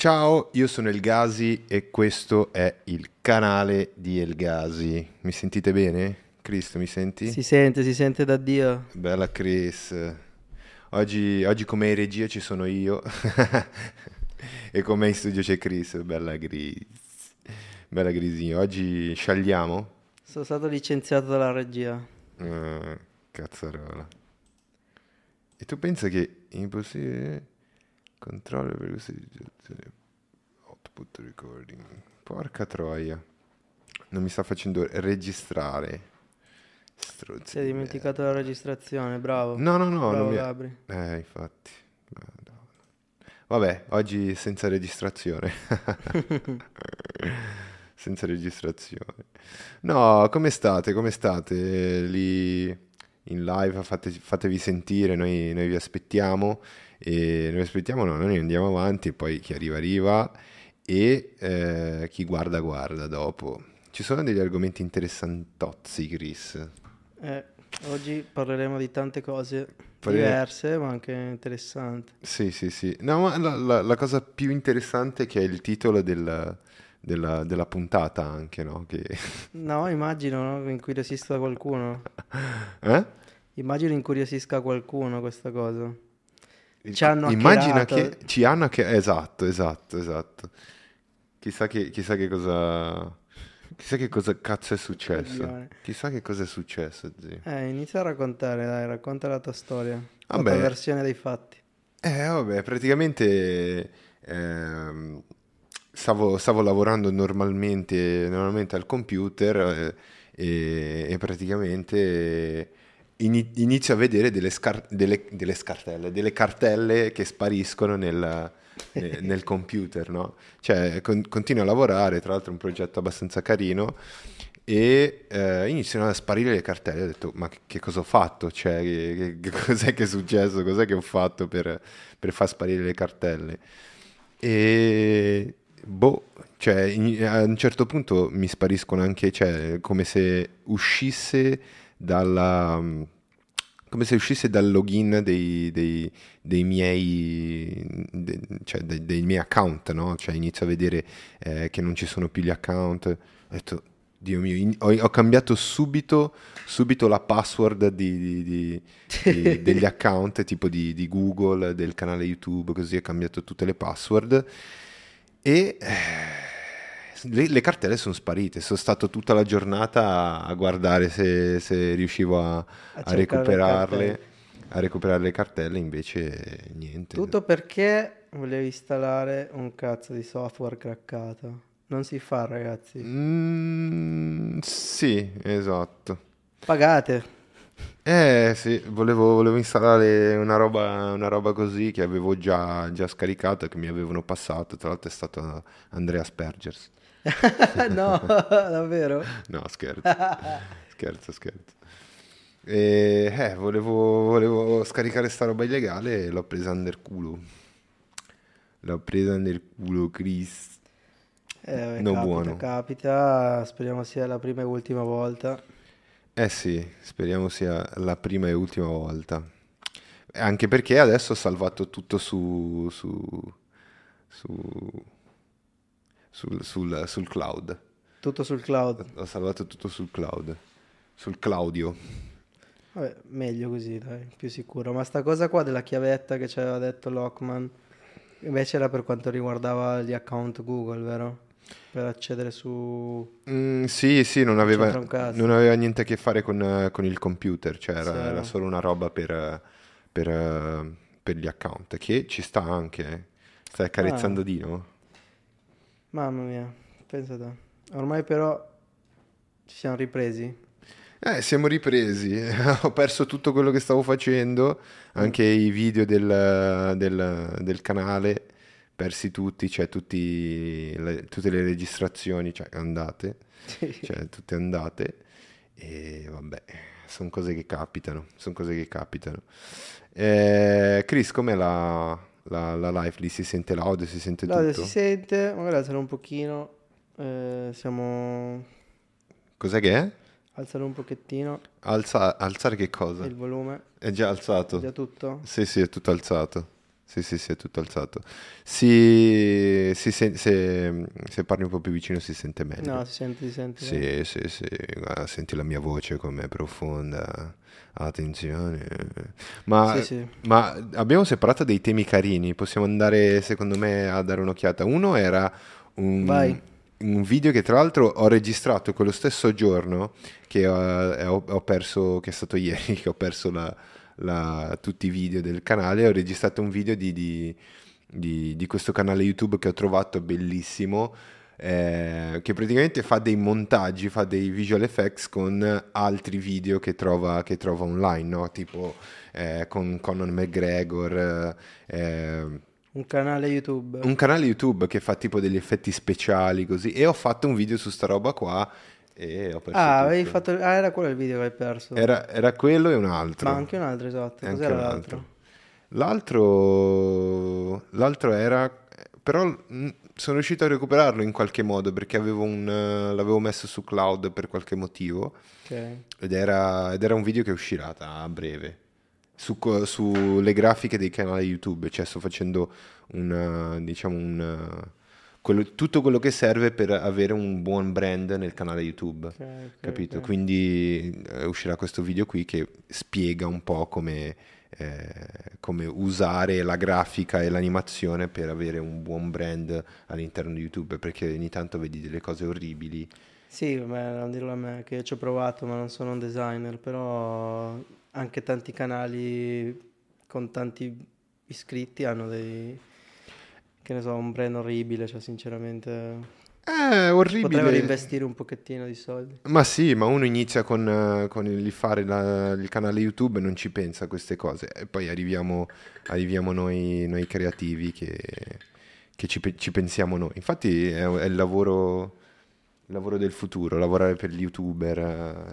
Ciao, io sono Elgasi e questo è il canale di Elgasi. Mi sentite bene? Cristo, mi senti? Si sente, si sente da Dio. Bella Chris. Oggi, oggi come regia ci sono io e come in studio c'è Chris. Bella Gris. Bella Grisinho. Oggi sciagliamo? Sono stato licenziato dalla regia. Uh, cazzarola. E tu pensa che è impossibile controllo per questa digitazione output recording. Porca troia. Non mi sta facendo registrare. Strozzi Si è dimenticato la registrazione, bravo. No, no, no. bravo mi... Gabri. Eh, infatti. Madonna. Vabbè, oggi senza registrazione. senza registrazione. No, come state? Come state lì in live? Fate- fatevi sentire, noi, noi vi aspettiamo. E noi aspettiamo, no, noi andiamo avanti poi chi arriva arriva e eh, chi guarda guarda dopo. Ci sono degli argomenti interessantozzi, Chris. Eh, oggi parleremo di tante cose Parliamo- diverse, ma anche interessanti. Sì, sì, sì. No, ma la, la- la cosa più interessante è che è il titolo del- della, della puntata anche, no? Che... No, immagino no? incuriosisca qualcuno. Eh? Immagino incuriosisca qualcuno questa cosa. Ci hanno Immagina hackerato. che ci hanno che esatto, esatto, esatto. Chissà che, chissà che cosa chissà che cosa cazzo è successo. Chissà che cosa è successo, zio. Eh, inizia a raccontare, dai, racconta la tua storia. La tua Vabbè. versione dei fatti. Eh, vabbè, praticamente ehm, stavo, stavo lavorando normalmente, normalmente al computer eh, e, e praticamente inizio a vedere delle, scar- delle- delle scartelle, delle cartelle che spariscono nel, ne- nel computer, no? Cioè, con- continuo a lavorare, tra l'altro è un progetto abbastanza carino e eh, iniziano a sparire le cartelle. Ho detto, ma che, che cosa ho fatto? Cioè, che, che- che cos'è che è successo? Cos'è che ho fatto per, per far sparire le cartelle? E boh, cioè, in- a un certo punto mi spariscono anche, cioè, come se uscisse dalla... come se uscisse dal login dei, dei- dei miei, de- cioè, dei, dei miei account, no? Cioè inizio a vedere eh, che non ci sono più gli account. Ho detto, Dio mio, in- ho, ho cambiato subito, subito la password di- di- di- degli account, tipo di, di Google, del canale YouTube, così ho cambiato tutte le password. E eh, le, le cartelle sono sparite. Sono stato tutta la giornata a guardare se, se riuscivo a, a le recuperarle, a recuperare le cartelle, invece niente. Tutto perché volevi installare un cazzo di software craccato. Non si fa, ragazzi. Mm, sì, esatto. Pagate. Eh sì, volevo, volevo installare una roba, una roba così che avevo già, già scaricato e che mi avevano passato. Tra l'altro è stato Andrea Spergers. no, davvero? No, scherzo. scherzo, scherzo. E, eh, volevo, volevo scaricare sta roba illegale e l'ho presa nel culo. L'ho presa nel culo, Chris. Eh, No, capita, buono. capita. Speriamo sia la prima e ultima volta. Eh sì, speriamo sia la prima e ultima volta. Anche perché adesso ho salvato tutto su, su, su- sul, sul- sul cloud. Tutto sul cloud. Ho salvato tutto sul cloud. Sul Claudio. Vabbè, meglio così, dai, più sicuro. Ma sta cosa qua della chiavetta che ci aveva detto Lockman, invece era per quanto riguardava gli account Google, vero? Per accedere su... Mm, sì, sì, non aveva, non aveva niente a che fare con, eh, con il computer, cioè era, Sì. era solo una roba per, eh, per, eh, per gli account, che ci sta anche. Stai accarezzando Ah. Dino? Mamma mia, pensa te. Ormai però ci siamo ripresi. Eh, siamo ripresi. Ho perso tutto quello che stavo facendo, anche i video del, del- del canale, persi tutti, cioè tutti le- tutte le registrazioni, cioè andate, cioè tutte andate. E vabbè, sono cose che capitano, sono cose che capitano. Eh, Chris, com'è la, la, la live lì? Si sente l'audio, si sente L'audio tutto? si sente, magari alzare un pochino. eh, siamo... Cos'è che è? Alzare un pochettino Alza- alzare che cosa? il volume. È già alzato. Già tutto? Sì, sì, è tutto alzato. Sì, sì, sì, è tutto alzato. Si, si sen- se, se parli un po' più vicino si sente meglio. No, si sente, si sente. Sì, sì, sì, guarda, senti la mia voce com'è profonda. Attenzione. Ma, Sì, sì. ma abbiamo separato dei temi carini, possiamo andare secondo me a dare un'occhiata. Uno era un, Vai. un video che tra l'altro ho registrato quello stesso giorno che eh, ho, ho perso, che è stato ieri, che ho perso la- la- tutti i video del canale. Ho registrato un video di, di- di- di questo canale YouTube che ho trovato bellissimo. eh, che praticamente fa dei montaggi, fa dei visual effects con altri video che trova, che trova online, no? Tipo eh, con Conor McGregor, eh, Un canale YouTube. un canale YouTube che fa tipo degli effetti speciali così e ho fatto un video su sta roba qua e ho perso Ah, tutto. avevi fatto... ah, era quello il video che hai perso. Era, era quello e un altro. Ma anche un altro, esatto. Anche Cos'era l'altro? altro. L'altro, l'altro era, però mh, sono riuscito a recuperarlo in qualche modo perché avevo un, eh, l'avevo messo su cloud per qualche motivo Ok. ed era, ed era un video che uscirà a breve su, sulle grafiche dei canali YouTube, cioè sto facendo un, eh, diciamo un, eh, quello- tutto quello che serve per avere un buon brand nel canale YouTube. ok, ok, Capito? ok. Quindi eh, uscirà questo video qui che spiega un po' come, eh, come usare la grafica e l'animazione per avere un buon brand all'interno di YouTube, perché ogni tanto vedi delle cose orribili. Sì, beh, non dirlo a me, che ci ho provato, ma non sono un designer, però anche tanti canali con tanti iscritti hanno dei, che ne so, un brand orribile, cioè sinceramente È orribile. potrebbero investire un pochettino di soldi. Ma sì, ma uno inizia con, eh, con il fare la- il canale YouTube e non ci pensa a queste cose. E poi arriviamo, arriviamo noi, noi creativi che, che ci, ci pensiamo noi. Infatti è, è il lavoro, il lavoro del futuro, lavorare per gli youtuber,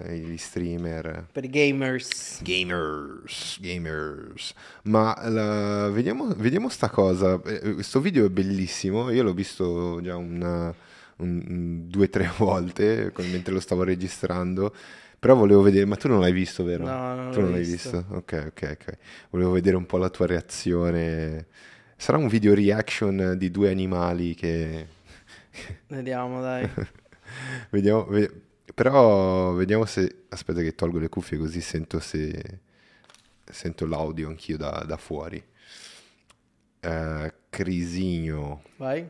eh, gli streamer. Per i gamers. Gamers, gamers. Ma la- vediamo, vediamo sta cosa. Eh, Questo video è bellissimo. Io l'ho visto già una- un- due o tre volte mentre lo stavo registrando. Però volevo vedere, ma tu non l'hai visto, vero? No, non tu non l'hai visto. visto. Ok, ok, ok. Volevo vedere un po' la tua reazione. Sarà un video reaction di due animali che Vediamo, dai. Vediamo, ve- però vediamo se... Aspetta che tolgo le cuffie così sento se... Sento l'audio anch'io da, da fuori. Eh, Crisigno. Vai.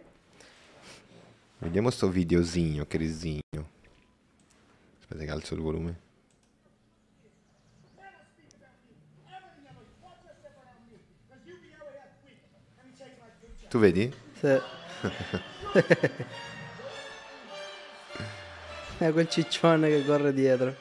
Vediamo sto videosigno, Crisigno. Aspetta che alzo il volume. Tu vedi? Sì. È quel ciccione che corre dietro.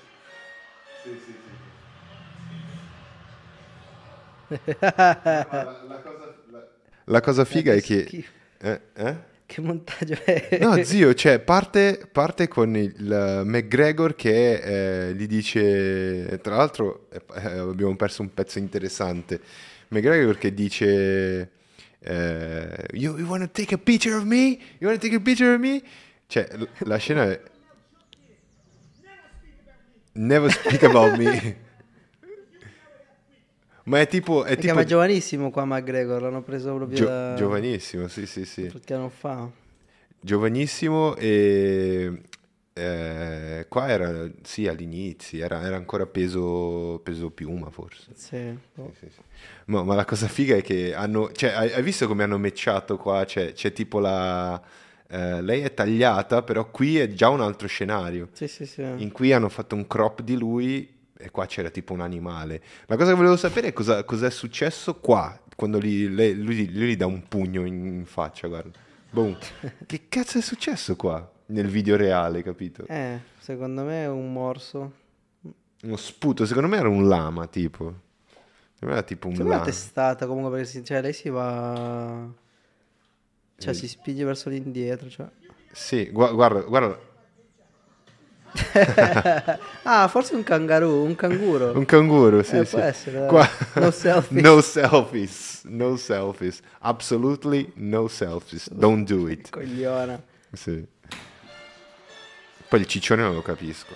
La cosa figa è che. Eh? eh? Che montaggio è? No, zio, cioè, parte, parte con il McGregor che eh, gli dice, tra l'altro eh, eh, abbiamo perso un pezzo interessante, McGregor che dice, eh, you, you wanna take a picture of me? You wanna take a picture of me? Cioè, la scena è... Never speak about me. Ma è tipo... È Si tipo chiama giovanissimo qua McGregor, l'hanno preso proprio gio- da giovanissimo, sì, sì, sì. qualche anno fa. Giovanissimo e eh, qua era, sì, all'inizio, era, era ancora peso, peso piuma forse. Sì. boh. Sì, sì, sì. Ma, ma la cosa figa è che hanno, cioè, hai, hai visto come hanno matchato qua? C'è, c'è tipo la, eh, lei è tagliata, però qui è già un altro scenario. Sì, sì, sì. In cui hanno fatto un crop di lui e qua c'era tipo un animale. La cosa che volevo sapere è cosa, cos'è successo qua, quando gli- lei- lui, lui gli dà un pugno in, in faccia, guarda. Boom. che cazzo è successo qua nel video reale, capito? Eh, secondo me è un morso. Uno sputo, secondo me era un lama, tipo. Secondo era tipo un Secondo me è lama. testata comunque perché si- cioè, lei si va... Cioè si spinge verso l'indietro. Cioè. Sì, gua- guarda, guarda, Ah, forse un kangaroo, un canguro. un canguro, sì, Eh, sì. può essere. Qua- No selfies. no selfies, no selfies. Absolutely no selfies. Don't do it. Cogliona. Sì. Poi il ciccione non lo capisco.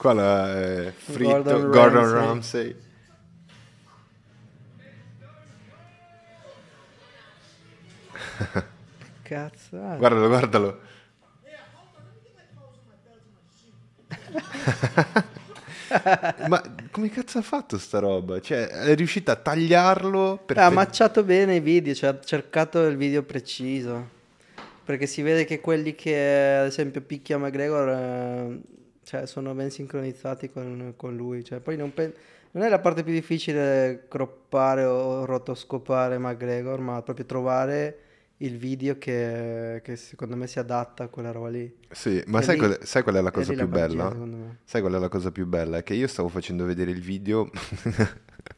Qua la, è fritto Gordon Gordon, Ramsay. Ramsay. Cazzo. ah. Guardalo, guardalo. Ma come cazzo ha fatto sta roba? Cioè, è riuscita a tagliarlo per Ha macciato bene i video, cioè ha cercato il video preciso. Perché si vede che quelli che ad esempio picchia McGregor eh, cioè, sono ben sincronizzati con, con lui. Cioè, poi non, pe- non è la parte più difficile croppare o rotoscopare McGregor, ma proprio trovare il video che, che secondo me si adatta a quella roba lì. Sì, ma sai lì- qual, è, sai qual è la cosa più magia, bella? me. Sai qual è la cosa più bella? È che io stavo facendo vedere il video.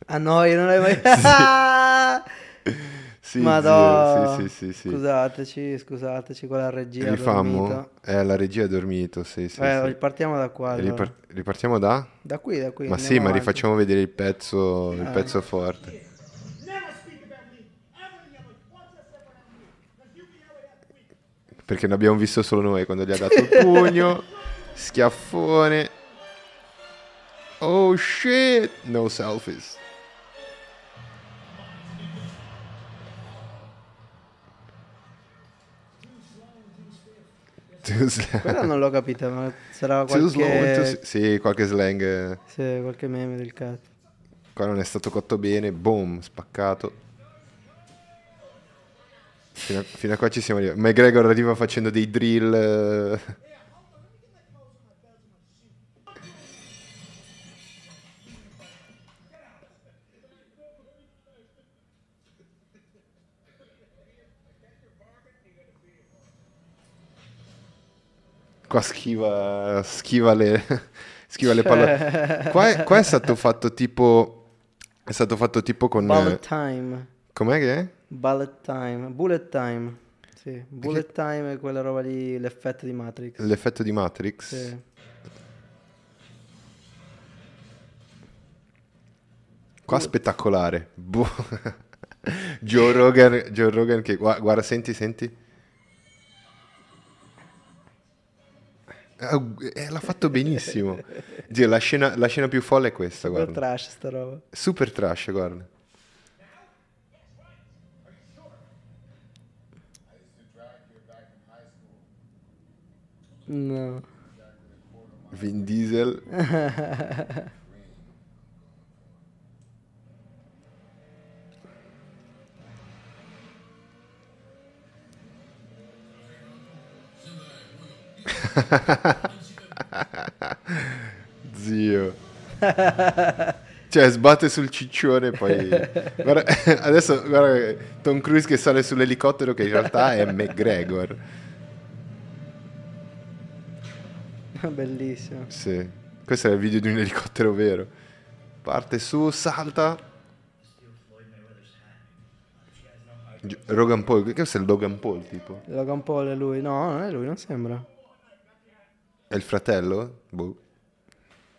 Ah no, io non l'hai mai... sì, Madò. zio, sì, sì, sì, sì. Scusateci, scusateci, quella regia ha Rifammo? Eh, la regia ha dormito, sì, sì, Eh, sì. partiamo da qua. allora. Ripar- ripartiamo da? Da qui, da qui. Ma sì, ma avanti. rifacciamo vedere il pezzo, il Ah. pezzo forte. Perché ne abbiamo visto solo noi quando gli ha dato il pugno. Schiaffone. Oh shit! No selfies. Too. Quella non l'ho capita, ma sarà Too slow, too qualche... s- Sì, qualche slang. eh, sì, qualche meme del cazzo. Qua non è stato cotto bene. Boom, spaccato. Fino a, fino a qua ci siamo arrivati. McGregor arriva facendo dei drill. Qua schiva, schiva le, schiva le palle. Qua è, qua è stato fatto tipo. È stato fatto tipo con. Bullet time. Com'è che è? Bullet time. Bullet time. Sì, bullet time è quella roba lì, l'effetto di Matrix. L'effetto di Matrix. Sì. Qua spettacolare. Boh. Joe Rogan, Joe Rogan che gua- guarda, senti, senti. Eh, l'ha fatto benissimo. Zio, la scena, la scena più folle è questa, Super guarda. trash sta roba. Super trash, guarda. No. Vin Diesel. Zio. Cioè, sbatte sul ciccione e poi... Guarda, adesso guarda Tom Cruise che sale sull'elicottero che in realtà è McGregor. Bellissimo. Sì. Questo è il video di un elicottero vero. Parte su, salta. Rogan Paul, questo è il Logan Paul tipo. Logan Paul è lui. No, non è lui, non sembra. È il fratello? Boh.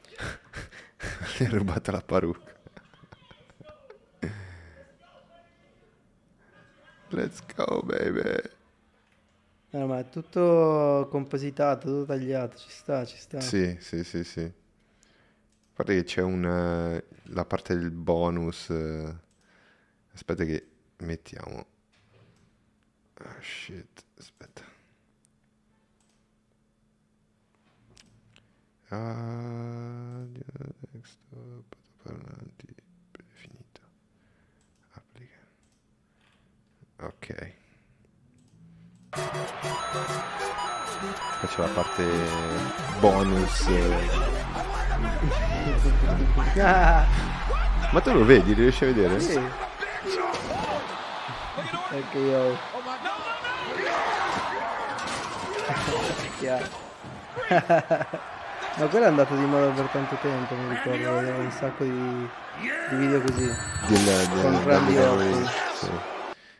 Gli ha rubato la parrucca. Let's go, baby. No, ma è tutto compositato, tutto tagliato. Ci sta, ci sta. Sì, sì, sì, sì. Guarda che c'è un... eh, la parte del bonus. eh. Aspetta che mettiamo... Ah, shit. Aspetta. Audio, desktop, parlanti, predefinito. Applica. Ok. Qua c'è la parte bonus. Ma tu lo vedi? Riesci a vedere? sì. Anche io. Chiaro. Ma quello è andato di moda per tanto tempo, mi ricordo, vedevo un sacco di, di video così. Del, del, Con Randy del- Orton.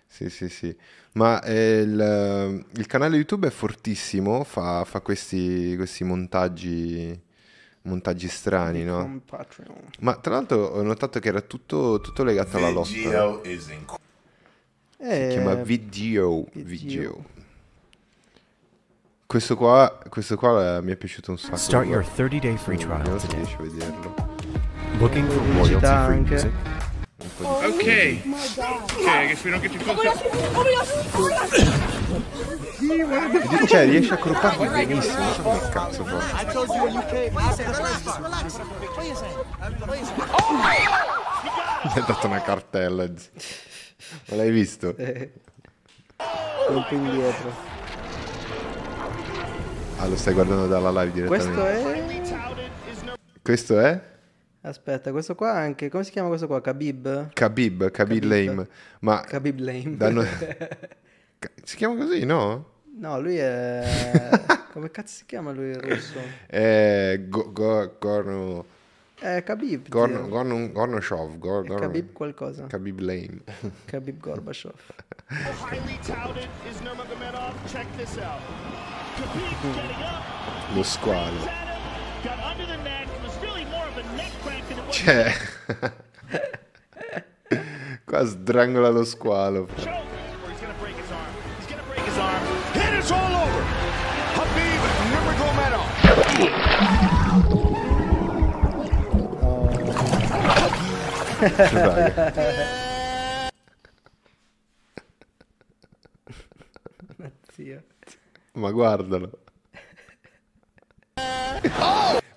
sì. Sì, sì. Ma eh, il, il canale YouTube è fortissimo, fa, fa questi, questi montaggi, montaggi strani, no? Con. Ma tra l'altro ho notato che era tutto, tutto legato alla lotta. Geo is in Si chiama Eh, video, video. video. Questo qua, questo qua eh, mi è piaciuto un sacco. Start your 30-day free Non- trial Non today. riesce a vederlo. Looking for royalty-free anche. music? Un po' di- Okay. Okay, I guess we don't get too close. to- Cioè, riesce a accrupparli benissimo. Non so come cazzo fa. Mi ha dato una cartella. Ma l'hai visto? Colpo indietro. Ah, lo stai guardando dalla live Questo direttamente. è... Questo è? Aspetta, questo qua anche... Come si chiama questo qua? Khabib? Khabib, Khabib Khabib. Lame. Ma Khabib Lame. danno... si chiama così, no? No, lui è... Come cazzo si chiama lui il russo? È Go- Go- Gorno... È Khabib. Gorno... Gorno... Gornoshov. Gor- È Gorno- Khabib qualcosa. Khabib Lame. Khabib Gorbachev. Lo squalo. Cioè... Qua strangola lo squalo. a choke. Or he's gonna break his arm. He's gonna break his arm. And it's all over. Habib Nurmagomedov. Zio. Ma guardalo.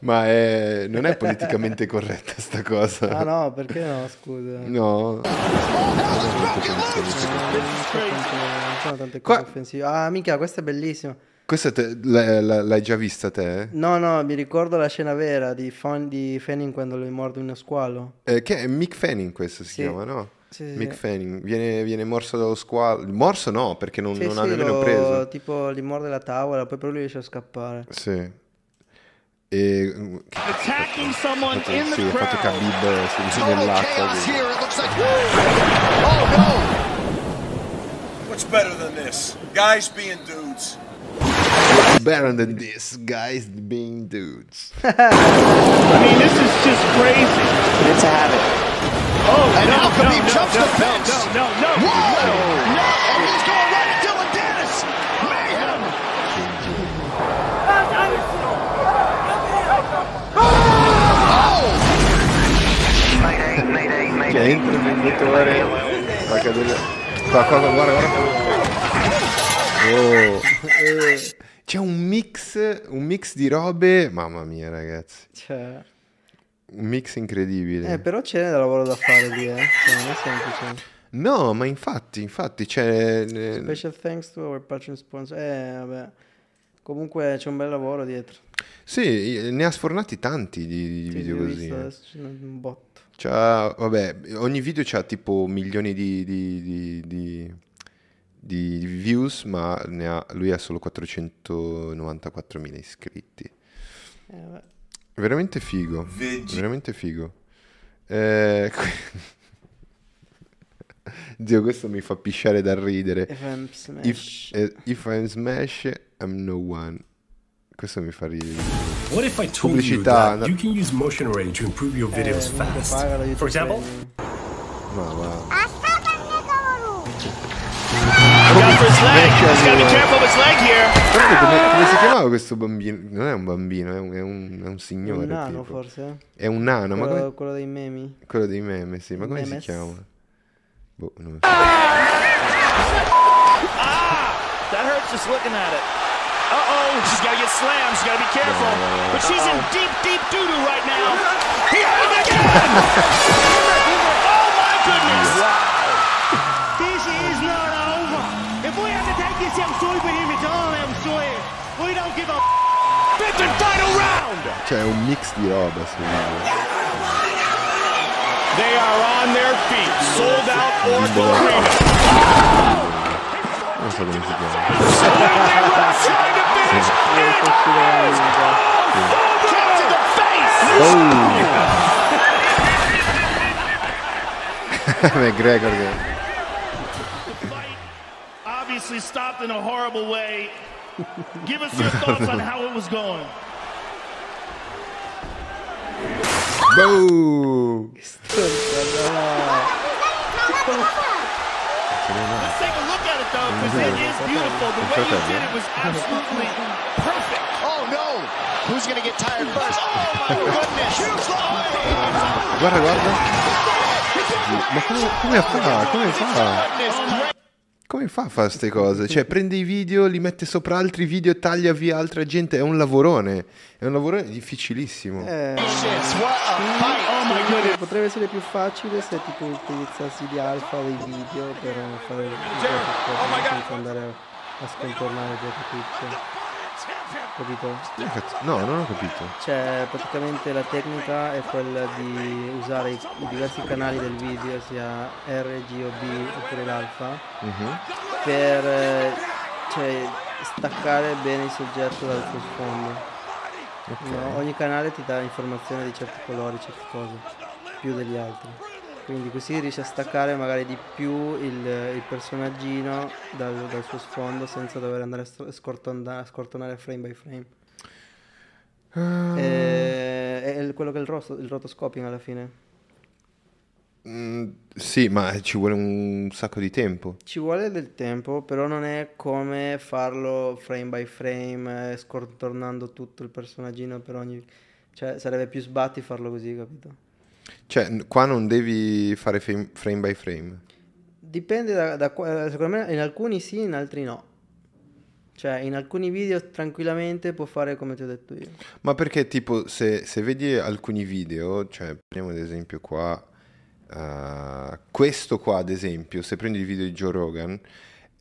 Ma è- non è politicamente corretta sta cosa. Ah no, perché no, scusa. No. Non sono tante cose Qua- offensive. Ah, mica, questa è bellissima. Questa te- l'hai, l'hai già vista te? No, no, mi ricordo la scena vera di, Fon- di Fanning quando lui morde uno squalo. Eh, che è Mick Fanning questo si Sì. chiama, no? Sì, sì, Mick sì. Fanning. Viene, viene morso dallo squalo. Morso no, perché non, Sì, non sì, ha nemmeno lo- preso. tipo gli morde la tavola, poi però lui riesce a scappare. Sì. E... mm, Attacking someone in Sì, the ha fatto. Khabib sì, nell'acqua. sì. What's better than this? Guys being dudes. Better than this, guys being dudes. I mean, this is just crazy. It's a habit. Oh, And no, now Khabib no, jumps no, the no, fence. No, no, no, Whoa! no. No! And he's going right at Dylan Dennis! Mayhem! Cioè, entra il venditore. Va a cadere. Qua, qua, qua, guarda, guarda. Oh. C'è un mix, un mix di robe. Mamma mia, ragazzi. Cioè, Un mix incredibile. eh, però c'è da lavoro da fare lì, eh. Cioè, non è semplice. No, ma infatti, infatti, c'è. eh, Special thanks to our patron sponsor. Eh, vabbè. Comunque c'è un bel lavoro dietro. Sì, ne ha sfornati tanti di, di Sì, video così. visto eh. un botto. C'ha, vabbè, ogni video c'ha tipo milioni di, di- di- di- views, ma ha- lui ha solo 494.000 iscritti. Eh, vabbè. Veramente figo. Veggi. Veramente figo. Eh, Dio, questo mi fa pisciare da ridere. FM Smash. If, eh, if I'm smash, I'm no one. Questo mi fa ridere. What if I told you Pubblicità, that no- you can use motion array to improve your videos Eh, fast? For example. Ma va. Come, come si chiamava questo bambino? Non è un bambino, è un, è un- è un signore. Un nano tipo. forse? È un nano, ma quello, come... quello dei memi. quello dei meme, sì. Ma come Memes. si chiama? Boh, non lo so. That hurts just looking at it. Uh-oh, she's gotta get slammed. She's gotta be careful. But she's in deep, deep doo-doo right now. He has it again! oh my goodness! This have to take this outside with him, it's all outside. We don't give a Fifth and final round! Cioè, è un mix di roba, secondo me. They are on their feet. Sold out Oracle Arena. Non so come si chiama. Trying to finish. Kick to the face! Oh! McGregor che... in a horrible way. Give us your thoughts on how it was going. Boom! Let's take a look at it though, because it is beautiful. The way you did it was absolutely perfect. Oh no! Who's gonna get tired first? Oh my goodness! Guarda, guarda. Ma come, come fa? Come fa? Come fa a fare queste cose? Cioè, prende i video, li mette sopra altri video e taglia via altra gente. È un lavorone. È un lavorone difficilissimo. Eh, Oh potrebbe essere più facile se tipo utilizzassi di alfa dei video per fare il video senza andare a, a scontornare dietro tutto. Capito? No, non ho capito. Cioè, praticamente la tecnica è quella di usare i, i diversi canali del video, sia R, G o B oppure l'alfa, Mhm. per cioè, staccare bene il soggetto dal suo sfondo. No, ogni canale ti dà informazioni di certi colori, certe cose, più degli altri. Quindi così riesci a staccare magari di più il, il personaggino dal, dal suo sfondo senza dover andare a sto- scortona- a scortonare frame by frame. Eh, è il- quello che è il, rosto- il rotoscoping alla fine. Mm, sì, ma ci vuole un sacco di tempo. Ci vuole del tempo, però non è come farlo frame by frame, eh, scontornando tutto il personaggino per ogni... Cioè, sarebbe più sbatti farlo così, capito? Cioè, qua non devi fare frame, frame by frame. Dipende da, da qua- secondo me in alcuni sì, in altri no. Cioè, in alcuni video tranquillamente può fare come ti ho detto io. Ma perché tipo se, se vedi alcuni video, cioè prendiamo ad esempio qua, eh, questo qua ad esempio, se prendi il video di Joe Rogan,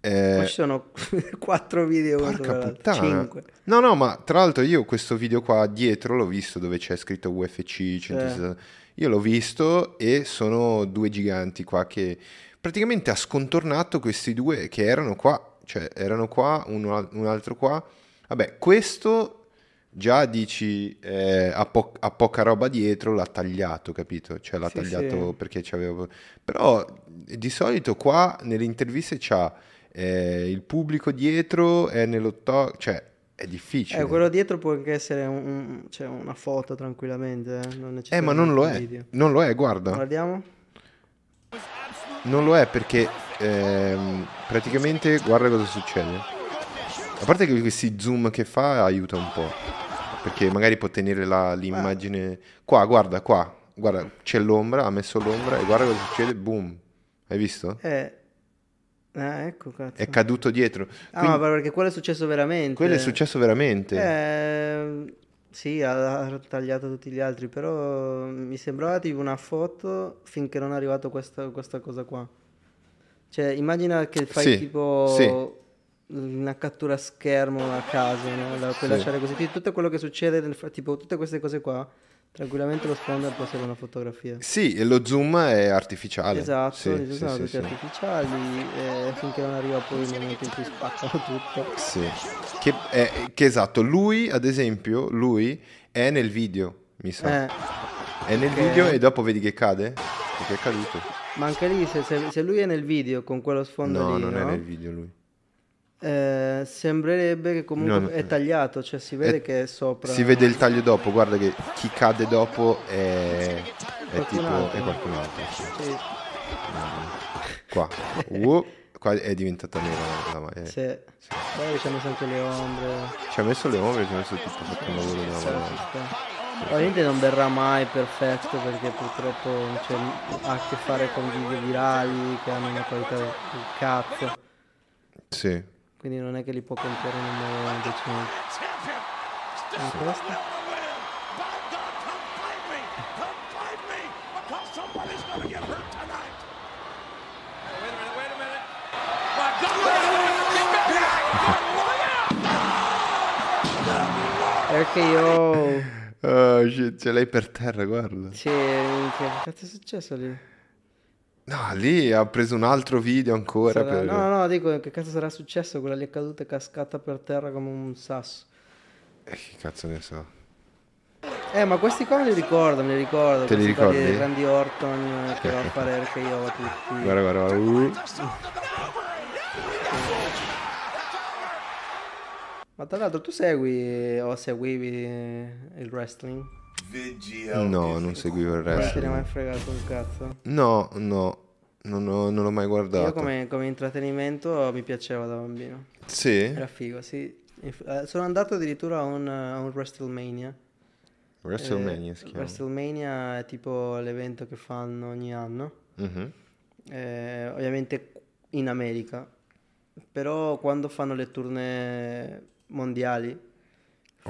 eh, Ma ci sono quattro video uno porca puttana. No, no, ma tra l'altro io questo video qua dietro l'ho visto dove c'è scritto UFC 160. Io l'ho visto e sono due giganti qua che praticamente ha scontornato questi due che erano qua, cioè erano qua, uno, un altro qua. Vabbè, questo già dici eh, ha, po- ha poca roba dietro, l'ha tagliato, capito? Cioè l'ha Sì, tagliato sì. perché c'aveva... Però di solito qua nelle interviste c'ha eh, il pubblico dietro, è nello to- cioè è difficile. Eh, quello dietro può anche essere un- un- cioè, una foto tranquillamente, eh, non Eh, ma non lo è. video. Non lo è, guarda. Guardiamo? Non lo è perché ehm, praticamente guarda cosa succede. A parte che questi zoom che fa aiuta un po'. Perché magari può tenere la- l'immagine. Qua, guarda, qua. Guarda, c'è l'ombra, ha messo l'ombra e guarda cosa succede. Boom. Hai visto? Eh, ah, ecco, cazzo. È caduto dietro. Ah, Quindi- ma perché quello è successo veramente. quello è successo veramente. Eh, sì, ha, tagliato tutti gli altri, però mi sembrava tipo una foto finché non è arrivato questa, questa cosa qua. Cioè, immagina che fai Sì, tipo sì. una cattura schermo a caso, no? La puoi Sì. lasciare così. Tutto quello che succede, nel tipo tutte queste cose qua, tranquillamente lo sfondo può essere una fotografia. Sì, e lo zoom è artificiale. Esatto, Sì, sì, sono sì, tutti sì. artificiali eh, finché non arriva poi il momento in cui spaccano tutto. Sì. Che, è- che esatto, lui ad esempio, lui è nel video, mi sa. Eh, È nel ok. video e dopo vedi che cade? Perché è caduto. ma anche lì, se, se- se lui è nel video con quello sfondo No, lì, non è no? nel video lui. Eh, sembrerebbe che comunque No, è tagliato, cioè si vede È- che è sopra. Si vede il taglio dopo, guarda che chi cade dopo è, è Qualcun tipo altro. è qualcun altro. sì. Sì, Qua. Uh, qua è diventata nera la maglia. sì. Poi ci ha messo anche le ombre. Ci ha messo le ombre, ci ha messo tutto, fatto un lavoro della Sì, sta. Ovviamente non verrà mai perfetto perché purtroppo cioè, ha a che fare con video virali che hanno una qualità del cazzo. Sì. Quindi non è che li può compiere in un modo decente. E questa? RKO. Oh, shit, ce l'hai per terra, guarda. Sì, minchia, che cazzo è successo lì? No, lì ha preso un altro video ancora Sarà- per... No, no, dico che cazzo sarà successo? Quella lì è caduta e cascata per terra come un sasso. Eh, che cazzo ne so. Eh, ma questi qua me li ricordo, me li ricordo. Te li qua di ricordi? Randy Orton che va a fare RKO a tutti. Guarda, guarda, guarda. Uh. Ma tra l'altro tu segui o seguivi il wrestling? No, non seguivo il Non ti resto. mai fregato un cazzo? No, no, Non, ho- non l'ho mai guardato. Io come, come intrattenimento mi piaceva da bambino. Sì? Era figo, sì. Eh, sono andato addirittura a un, a un WrestleMania. WrestleMania Eh, si chiama. WrestleMania è tipo l'evento che fanno ogni anno. Mhm. eh, ovviamente in America. Però quando fanno le tournée mondiali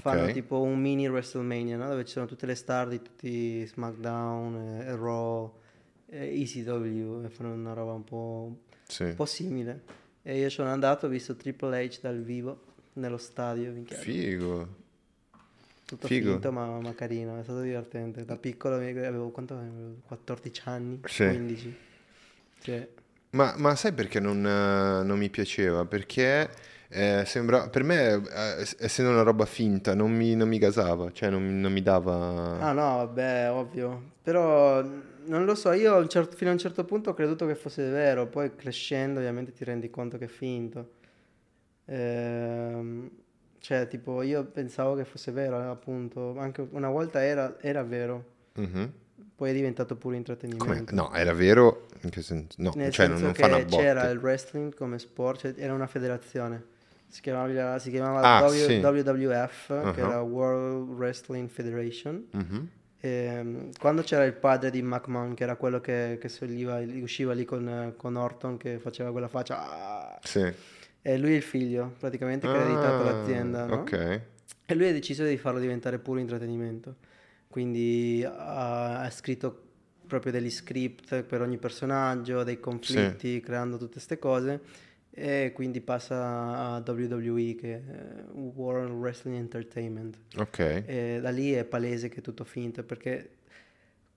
fanno tipo un mini WrestleMania, no? Dove ci sono tutte le star di tutti SmackDown, eh, Raw, eh, ECW, e fanno una roba un po', Sì. un po' simile. E io sono andato, ho visto Triple H dal vivo nello stadio, minchia, Figo. tutto figo. finto ma, ma carino, è stato divertente. Da piccolo avevo, quanto avevo? 14 anni, Sì. 15. Sì. Ma, ma sai perché non, eh, non mi piaceva? Perché eh, sembra, per me, eh, essendo una roba finta, non mi, non mi gasava, cioè non, mi- non mi dava... Ah no, vabbè, ovvio. Però non lo so, io un certo- fino a un certo punto ho creduto che fosse vero, poi crescendo ovviamente ti rendi conto che è finto. Ehm, cioè, tipo, io pensavo che fosse vero, appunto, anche una volta era, era vero, Mhm. poi è diventato pure Come? intrattenimento. No, era vero? In che senso? No, Nel cioè non, senso non che fanno botte. c'era il wrestling come sport, cioè era una federazione. Si chiamava, si chiamava Ah, W- sì. WWF, che Uh-huh. era World Wrestling Federation. Mhm. Ehm, quando c'era il padre di McMahon, che era quello che, che soliva- usciva lì con, con Orton, che faceva quella faccia, "Ah", Sì. e lui è il figlio, praticamente, che ha ereditato Ah, l'azienda, no? Ok. E lui ha deciso di farlo diventare puro intrattenimento. Quindi ha, ha scritto proprio degli script per ogni personaggio, dei conflitti, creando tutte queste cose. E quindi passa a WWE, che è World Wrestling Entertainment. Ok. E da lì è palese che è tutto finto, perché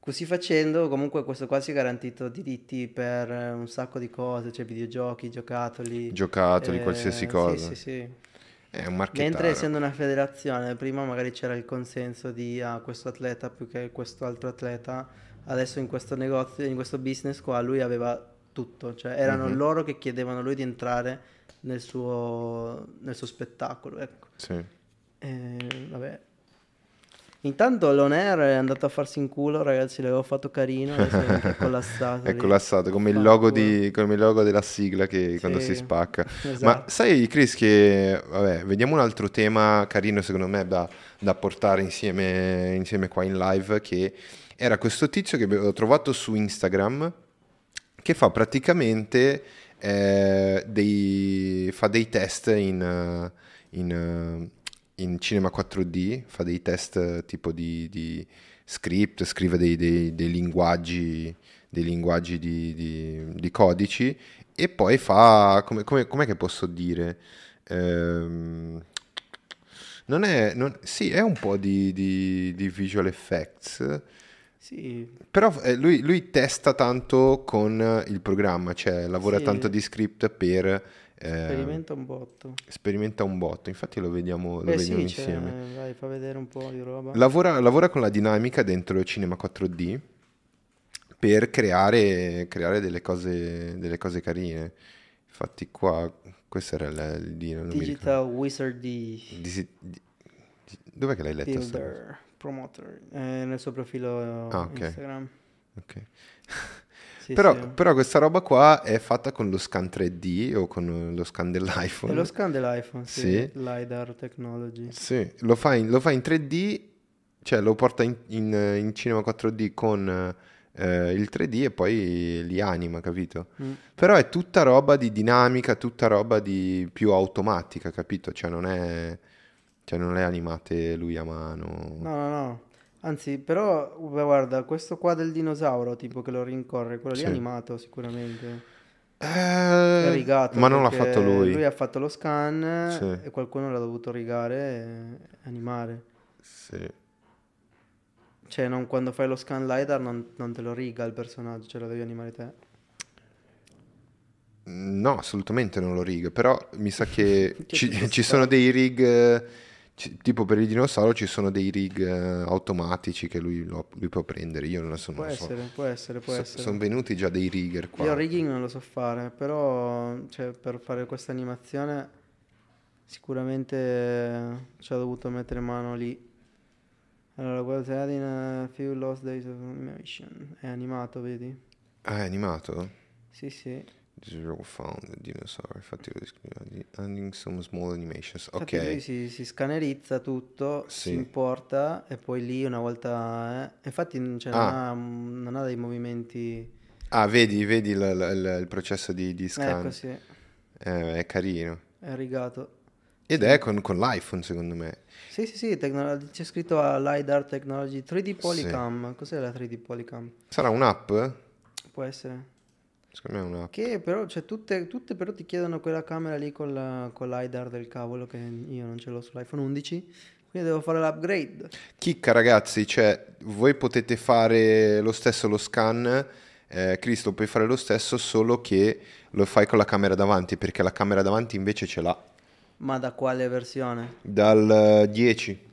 così facendo comunque questo qua si è garantito diritti per un sacco di cose, cioè videogiochi, giocattoli. Giocattoli, eh, qualsiasi sì, cosa. Sì, sì. È un marchettaro. Mentre essendo una federazione, prima magari c'era il consenso di ah, questo atleta più che questo altro atleta, adesso in questo negozio, in questo business qua, lui aveva tutto, cioè erano Mhm. loro che chiedevano a lui di entrare nel suo, nel suo spettacolo, ecco. Sì. E, vabbè. Intanto l'Onair è andato a farsi in culo, ragazzi, l'avevo fatto carino, è collassato. È collassato come il logo, di, come il logo della sigla che quando si Sì, spacca. Ma esatto. sai, Chris, che vabbè, vediamo un altro tema carino secondo me da, da portare insieme, insieme qua in live, che era questo tizio che avevo trovato su Instagram, che fa praticamente eh, dei, fa dei test in, in, in cinema 4D, fa dei test tipo di, di script, scrive dei, dei- dei linguaggi, linguaggi di, di- di codici e poi fa, come, come- com'è che posso dire? Ehm, non è, non- sì, è un po' di- di visual effects, Sì, però eh, lui, lui testa tanto con il programma, cioè lavora Sì. tanto di script per... ehm, sperimenta un botto. sperimenta un botto, infatti lo vediamo, lo Eh vediamo sì, cioè, insieme. vai, fa vedere un po' di roba. Lavora, lavora con la dinamica dentro il cinema 4D per creare, creare delle, cose, delle cose carine. Infatti qua, questo era il, il. Digital Wizard di Disi- di- di- dov'è che l'hai letta? cosa? Builder, promoter, eh, nel suo profilo Ah, ok. Instagram. Ok. Sì, però, sì. però questa roba qua è fatta con lo scan 3D o con lo scan dell'iPhone. È lo scan dell'iPhone, sì, Sì. LiDAR technology. Sì, lo fa in, lo fa in 3D, cioè lo porta in, in- in cinema 4D con eh, il 3D e poi li anima, capito? Mm. Però è tutta roba di dinamica, tutta roba di più automatica, capito? Cioè non è, cioè non è animate lui a mano. No, no, no. Anzi, però, beh, guarda, questo qua del dinosauro, tipo che lo rincorre, quello lì Sì. è animato sicuramente. Eh, rigato. ma non l'ha fatto lui. Lui ha fatto lo scan Sì. e qualcuno l'ha dovuto rigare e animare. Sì. Cioè, non- quando fai lo scan LiDAR non, non te lo riga il personaggio, ce lo devi animare te. No, assolutamente non lo rig, però mi sa che ci, ci sono dei rig, eh, ci- tipo per il dinosauro ci sono dei rig eh, automatici che lui, lo- lui può prendere, io non, so, Può non so. essere, può essere, può essere. Sono venuti già dei rigger qua. Io rigging non lo so fare, però cioè, per fare questa animazione sicuramente eh, ci ho dovuto mettere mano lì. Allora, was adding a few lost days of animation. È animato, vedi? Ah, è animato? Sì, sì. Zero found dinosaur, infatti lo descrive di adding some small animations. Infatti lui Ok, si, si scannerizza tutto, Sì. si importa e poi lì una volta... eh, Infatti non, cioè, non Ah. ha, non ha dei movimenti... ah vedi, vedi il, il- il processo di, di scan, Ecco sì, Eh, è carino. è rigato. Ed è con, con l'iPhone secondo me. Sì, sì, sì, tecno- c'è scritto a LiDAR Technology 3D Polycam. Cos'è la 3D Polycam? Sarà un'app? Può essere. Secondo me è un'app. Che però, cioè, tutte, tutte però ti chiedono quella camera lì con, la, con l'IDAR del cavolo che io non ce l'ho sull'iPhone 11, quindi devo fare l'upgrade. Chicca ragazzi, cioè voi potete fare lo stesso lo scan, eh, Chris lo puoi fare lo stesso solo che lo fai con la camera davanti perché la camera davanti invece ce l'ha Ma da quale versione? dal eh, 10.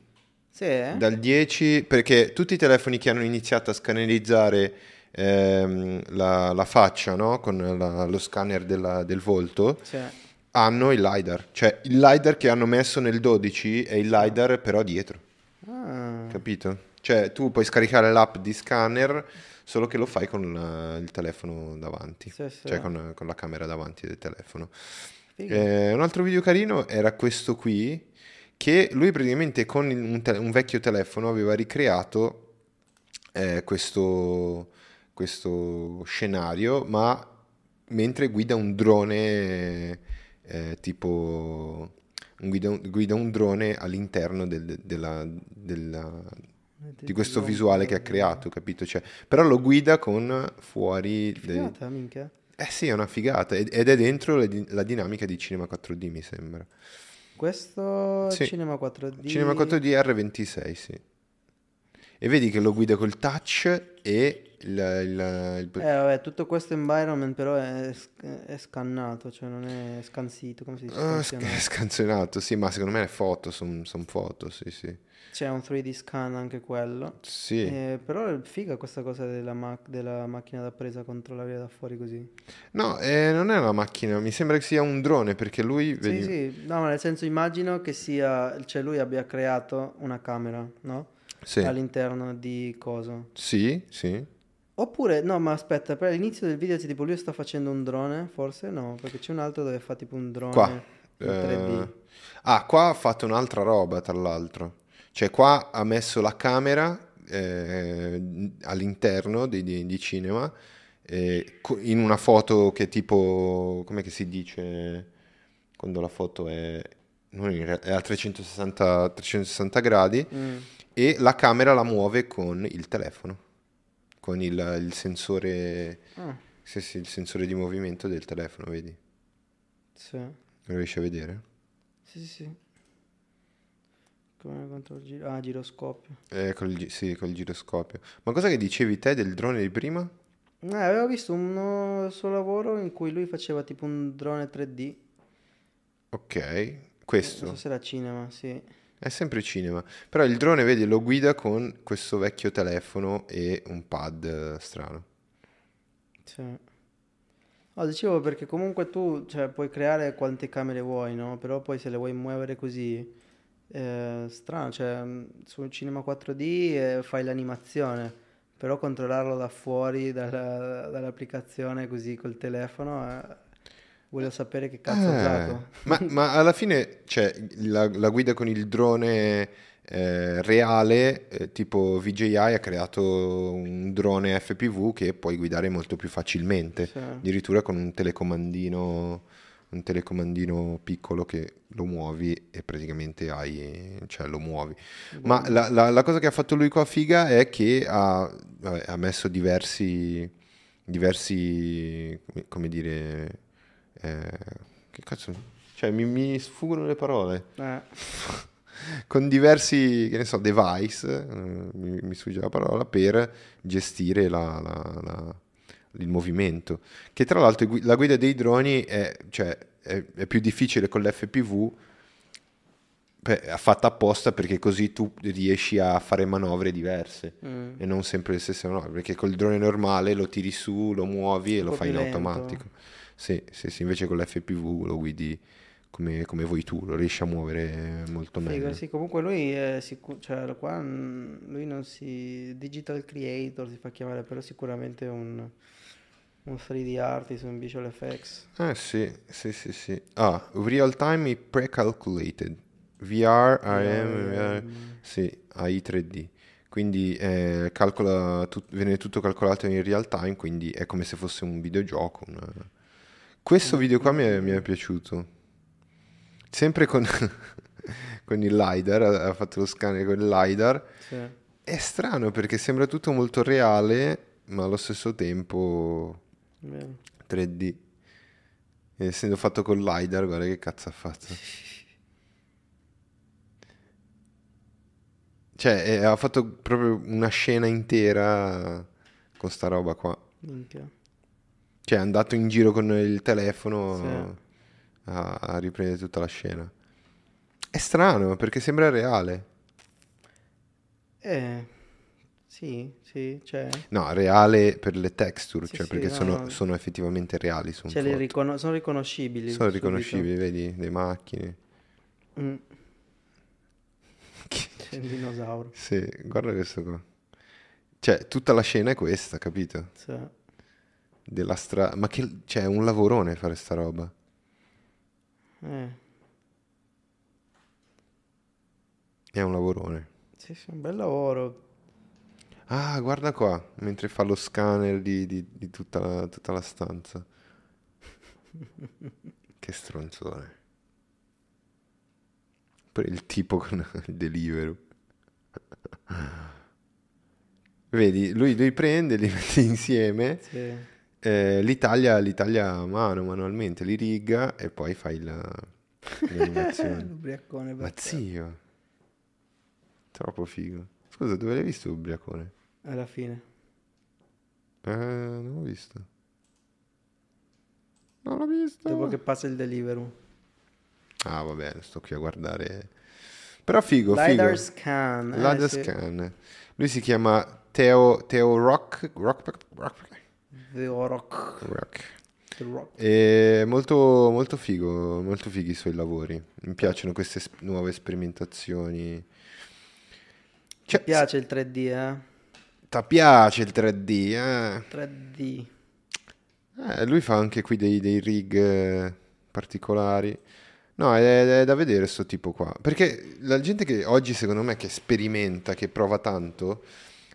Sì, eh? Dal 10 perché tutti i telefoni che hanno iniziato a scannerizzare ehm, la, la faccia no? con la- lo scanner della- del volto Sì. hanno il LiDAR, cioè il LiDAR che hanno messo nel 12 è il LiDAR però dietro. Ah, Capito? Cioè, tu puoi scaricare l'app di scanner, solo che lo fai con la- il telefono davanti, Sì, sì. cioè con, con la camera davanti del telefono. Eh, un altro video carino era questo qui, che lui praticamente con un, te- un vecchio telefono aveva ricreato eh, questo, questo scenario, ma mentre guida un drone eh, tipo... un Guida, un- guida un drone all'interno del- della- della, di questo visuale che ha creato, capito? Cioè, però lo guida con fuori... dei- Figata, minchia. Eh sì, è una figata ed è dentro la dinamica di Cinema 4D, mi sembra. Questo Sì. Cinema 4D. Cinema 4D R26, sì. E vedi che lo guida col touch e il... il- il- Eh, vabbè, tutto questo environment però è, è scannato, cioè non è scansito, come si dice? Ah, Scansionato. sc- scansionato, sì, ma secondo me è foto, sono foto, sì, sì. C'è un 3D scan anche quello. Sì. Eh, però è figa questa cosa della, mac- della macchina da presa contro la via da fuori così. No, eh, non è una macchina, mi sembra che sia un drone perché lui... Sì, vedi- sì, no, ma nel senso immagino che sia, cioè lui abbia creato una camera, no? Sì. All'interno di coso. Sì, sì. Oppure, no, ma aspetta, per all'inizio del video c'è tipo lui sta facendo un drone, forse no, perché c'è un altro dove fa tipo un drone Qua. in 3D. Eh, ah, qua ha fatto un'altra roba, tra l'altro. Cioè, qua ha messo la camera eh, all'interno di, di- di cinema eh, in una foto che tipo, come si dice quando la foto è, è a 360, 360 gradi Mm. e la camera la muove con il telefono, con il, il sensore, Ah, sì, sì, il sensore di movimento del telefono, vedi? sì. Lo riesci a vedere? Sì, sì, sì. Come contro il giro? Ah, giroscopio. Eh, col, sì, col giroscopio. Ma cosa che dicevi te del drone di prima? Eh, avevo visto uno suo lavoro in cui lui faceva tipo un drone 3D. Ok, Non questo so se era cinema, sì. È sempre cinema. Però il drone, vedi, lo guida con questo vecchio telefono e un pad eh, strano. Sì. No, dicevo perché comunque tu cioè, puoi creare quante camere vuoi, no? Però poi se le vuoi muovere così, eh, strano, cioè mh, sul cinema 4D eh, fai l'animazione, però controllarlo da fuori dalla- dall'applicazione così col telefono, eh, voglio sapere che cazzo Eh, usato. ma, ma alla fine, cioè, la, la guida con il drone eh, reale, eh, tipo VJI ha creato un drone FPV che puoi guidare molto più facilmente, Sì. addirittura con un telecomandino, un telecomandino piccolo che lo muovi e praticamente hai, cioè lo muovi. Ma la, la- la cosa che ha fatto lui qua figa è che ha, vabbè, ha messo diversi, diversi, come dire, eh, che cazzo, cioè mi, mi sfuggono le parole Eh, con diversi, che ne so, device, eh, mi, mi sfugge la parola, per gestire la- la- la- il movimento. Che tra l'altro la guida dei droni è, cioè, è- è più difficile con l'FPV, fatta apposta perché così tu riesci a fare manovre diverse mm. e non sempre le stesse manovre, perché col drone normale lo tiri su, lo muovi e lo fai in lento. automatico. Sì, sì, sì, invece con l'FPV lo guidi come, come vuoi tu, lo riesci a muovere molto Figo, meglio. sì, comunque lui è sicuro, cioè qua lui non si digital creator si fa chiamare, però sicuramente è un Un 3D artist, un visual effects. Eh sì, sì, sì, sì. Ah, real time pre-calculated. VR, AM, VR, sì, AI 3D. Quindi eh, calcola tut- viene tutto calcolato in real time, quindi è come se fosse un videogioco. una- Questo video qua mi è, mi è piaciuto. Sempre con, con il LiDAR, ha fatto lo scanner con il LiDAR. Sì. È strano perché sembra tutto molto reale, ma allo stesso tempo Vero. 3D. E essendo fatto con LiDAR, guarda che cazzo ha fatto. Cioè, eh, ha fatto proprio una scena intera con sta roba qua. Minchia. Cioè, è andato in giro con il telefono Sì. a, a riprendere tutta la scena. È strano perché sembra reale. Eh, sì, sì, cioè, No, reale per le texture, Sì, cioè sì, perché no, sono, no. sono effettivamente reali. Un cioè le foto. ricono- sono riconoscibili. Sono subito. riconoscibili, vedi, le macchine. Mm. C'è il dinosauro. Sì, guarda questo qua. Cioè, tutta la scena è questa, capito? Sì. Della strada. Ma che... Cioè, è un lavorone fare sta roba. Eh, È un lavorone. sì, sì, un bel lavoro. Ah, guarda qua, mentre fa lo scanner di, di- di tutta, la, tutta la stanza. che stronzone. Poi il tipo con il Deliveroo. Vedi, lui, lui prende, li mette insieme. Sì. Eh, l'Italia, l'Italia a mano, manualmente, li riga e poi fai la, l'animazione. L'ubriacone Ma zio, troppo figo. Scusa, dove l'hai visto l'ubriacone? alla fine. Eh, non l'ho visto. Non l'ho visto. Dopo che passa il Deliveroo. Ah, vabbè, sto qui a guardare. Però figo, LiDAR figo. scan. eh, LiDAR sì. scan. Lui si chiama Teo, Teo Rock. Rock, Rock, The Rock. Rock. The Rock. E molto, molto figo, molto fighi i suoi lavori. Mi piacciono queste es- nuove sperimentazioni. Cioè, Ti piace il 3D, eh? Ti piace il 3D, eh? 3D. Eh, lui fa anche qui dei, dei rig eh, particolari. No, è, è da vedere sto tipo qua. Perché la gente che oggi, secondo me, che sperimenta, che prova tanto,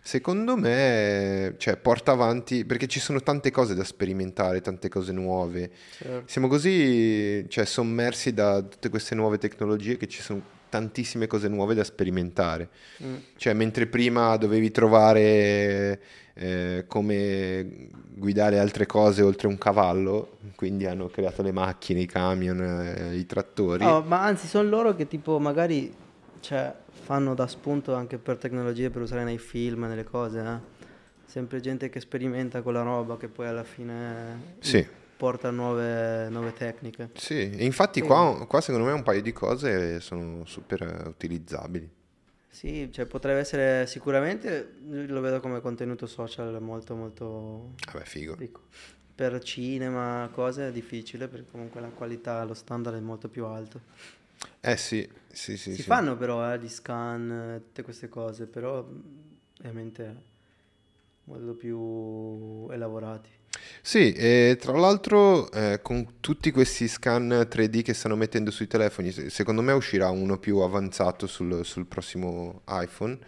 secondo me, cioè, porta avanti, perché ci sono tante cose da sperimentare, tante cose nuove. Certo. Siamo così, cioè, sommersi da tutte queste nuove tecnologie che ci sono tantissime cose nuove da sperimentare. Mm. Cioè, mentre prima dovevi trovare eh, come guidare altre cose oltre un cavallo, quindi hanno creato le macchine, i camion, eh, i trattori. No, ma anzi, sono loro che tipo magari cioè, fanno da spunto anche per tecnologie per usare nei film, nelle cose, eh. Sempre gente che sperimenta con la roba che poi alla fine Sì. porta nuove, nuove tecniche. Sì, infatti qua, qua secondo me un paio di cose sono super eh, utilizzabili. Sì, cioè potrebbe essere sicuramente, lo vedo come contenuto social molto molto Vabbè, figo. ricco. Per cinema, cose è difficile perché comunque la qualità, lo standard è molto più alto. Eh sì, sì, sì. si sì. fanno però eh, gli scan, tutte queste cose, però ovviamente molto più elaborati. Sì, e tra l'altro eh, con tutti questi scan 3D che stanno mettendo sui telefoni, se- secondo me uscirà uno più avanzato sul, sul prossimo iPhone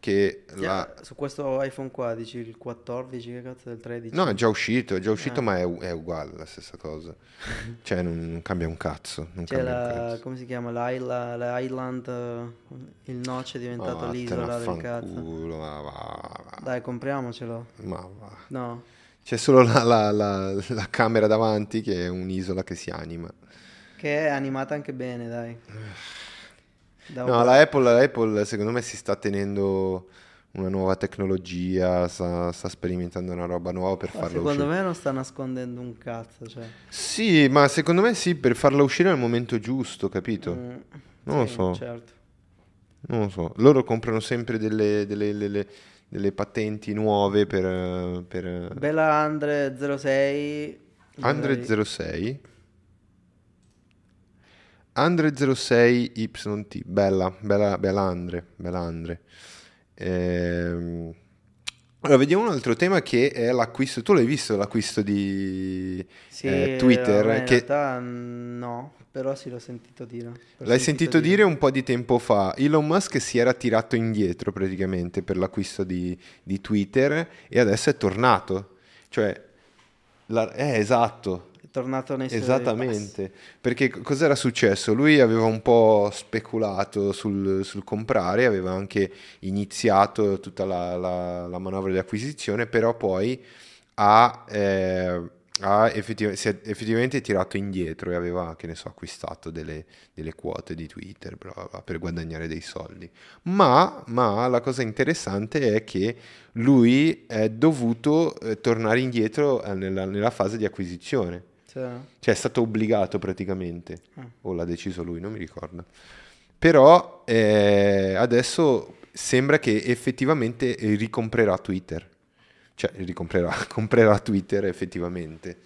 che la... Su questo iPhone qua dici il 14, che cazzo il 13? No, è già uscito, è già uscito Ah. ma è, è uguale la stessa cosa. Cioè non, cambia un cazzo, non C'è cambia un la, cazzo. come si chiama, l'Isla- la Island, eh, il nocce è diventato Ma l'isola vattene del cazzo. fanculo, ma va, va, Dai, compriamocelo. ma va. No, C'è solo la, la- la- la camera davanti che è un'isola che si anima. che è animata anche bene, dai. No, la Apple, la Apple secondo me si sta tenendo una nuova tecnologia, sta, sta sperimentando una roba nuova per Ma farla secondo uscire. me non sta nascondendo un cazzo, cioè. Sì, ma secondo me sì, per farla uscire al momento giusto, capito? Mm, Non lo sì, so. Certo. Non lo so. Loro comprano sempre delle, delle- delle- delle patenti nuove per... per... Bella Andre 06. Andre direi- 06 Andre 06 YT bella bella bella Andre bella Andre Ehm, Allora, vediamo un altro tema che è l'acquisto. Tu l'hai visto l'acquisto di Sì, eh, Twitter? in che realtà mm, no, però sì l'ho sentito dire. L'ho l'hai sentito dire un po' di tempo fa. Elon Musk si era tirato indietro praticamente per l'acquisto di, di Twitter e adesso è tornato. Cioè, la- eh, esatto, tornato nei suoi passi. Esattamente, perché c- cos'era successo? Lui aveva un po' speculato sul, sul comprare, aveva anche iniziato tutta la, la- la manovra di acquisizione, però poi ha, eh, ha effettiv- si è effettivamente tirato indietro e aveva, che ne so, acquistato delle, delle quote di Twitter bla bla bla, per guadagnare dei soldi. Ma, ma la cosa interessante è che lui è dovuto eh, tornare indietro eh, nella, nella fase di acquisizione. Cioè, è stato obbligato praticamente, Ah. o l'ha deciso lui, non mi ricordo. Però eh, adesso sembra che effettivamente ricomprerà Twitter. Cioè ricomprerà, comprerà Twitter effettivamente.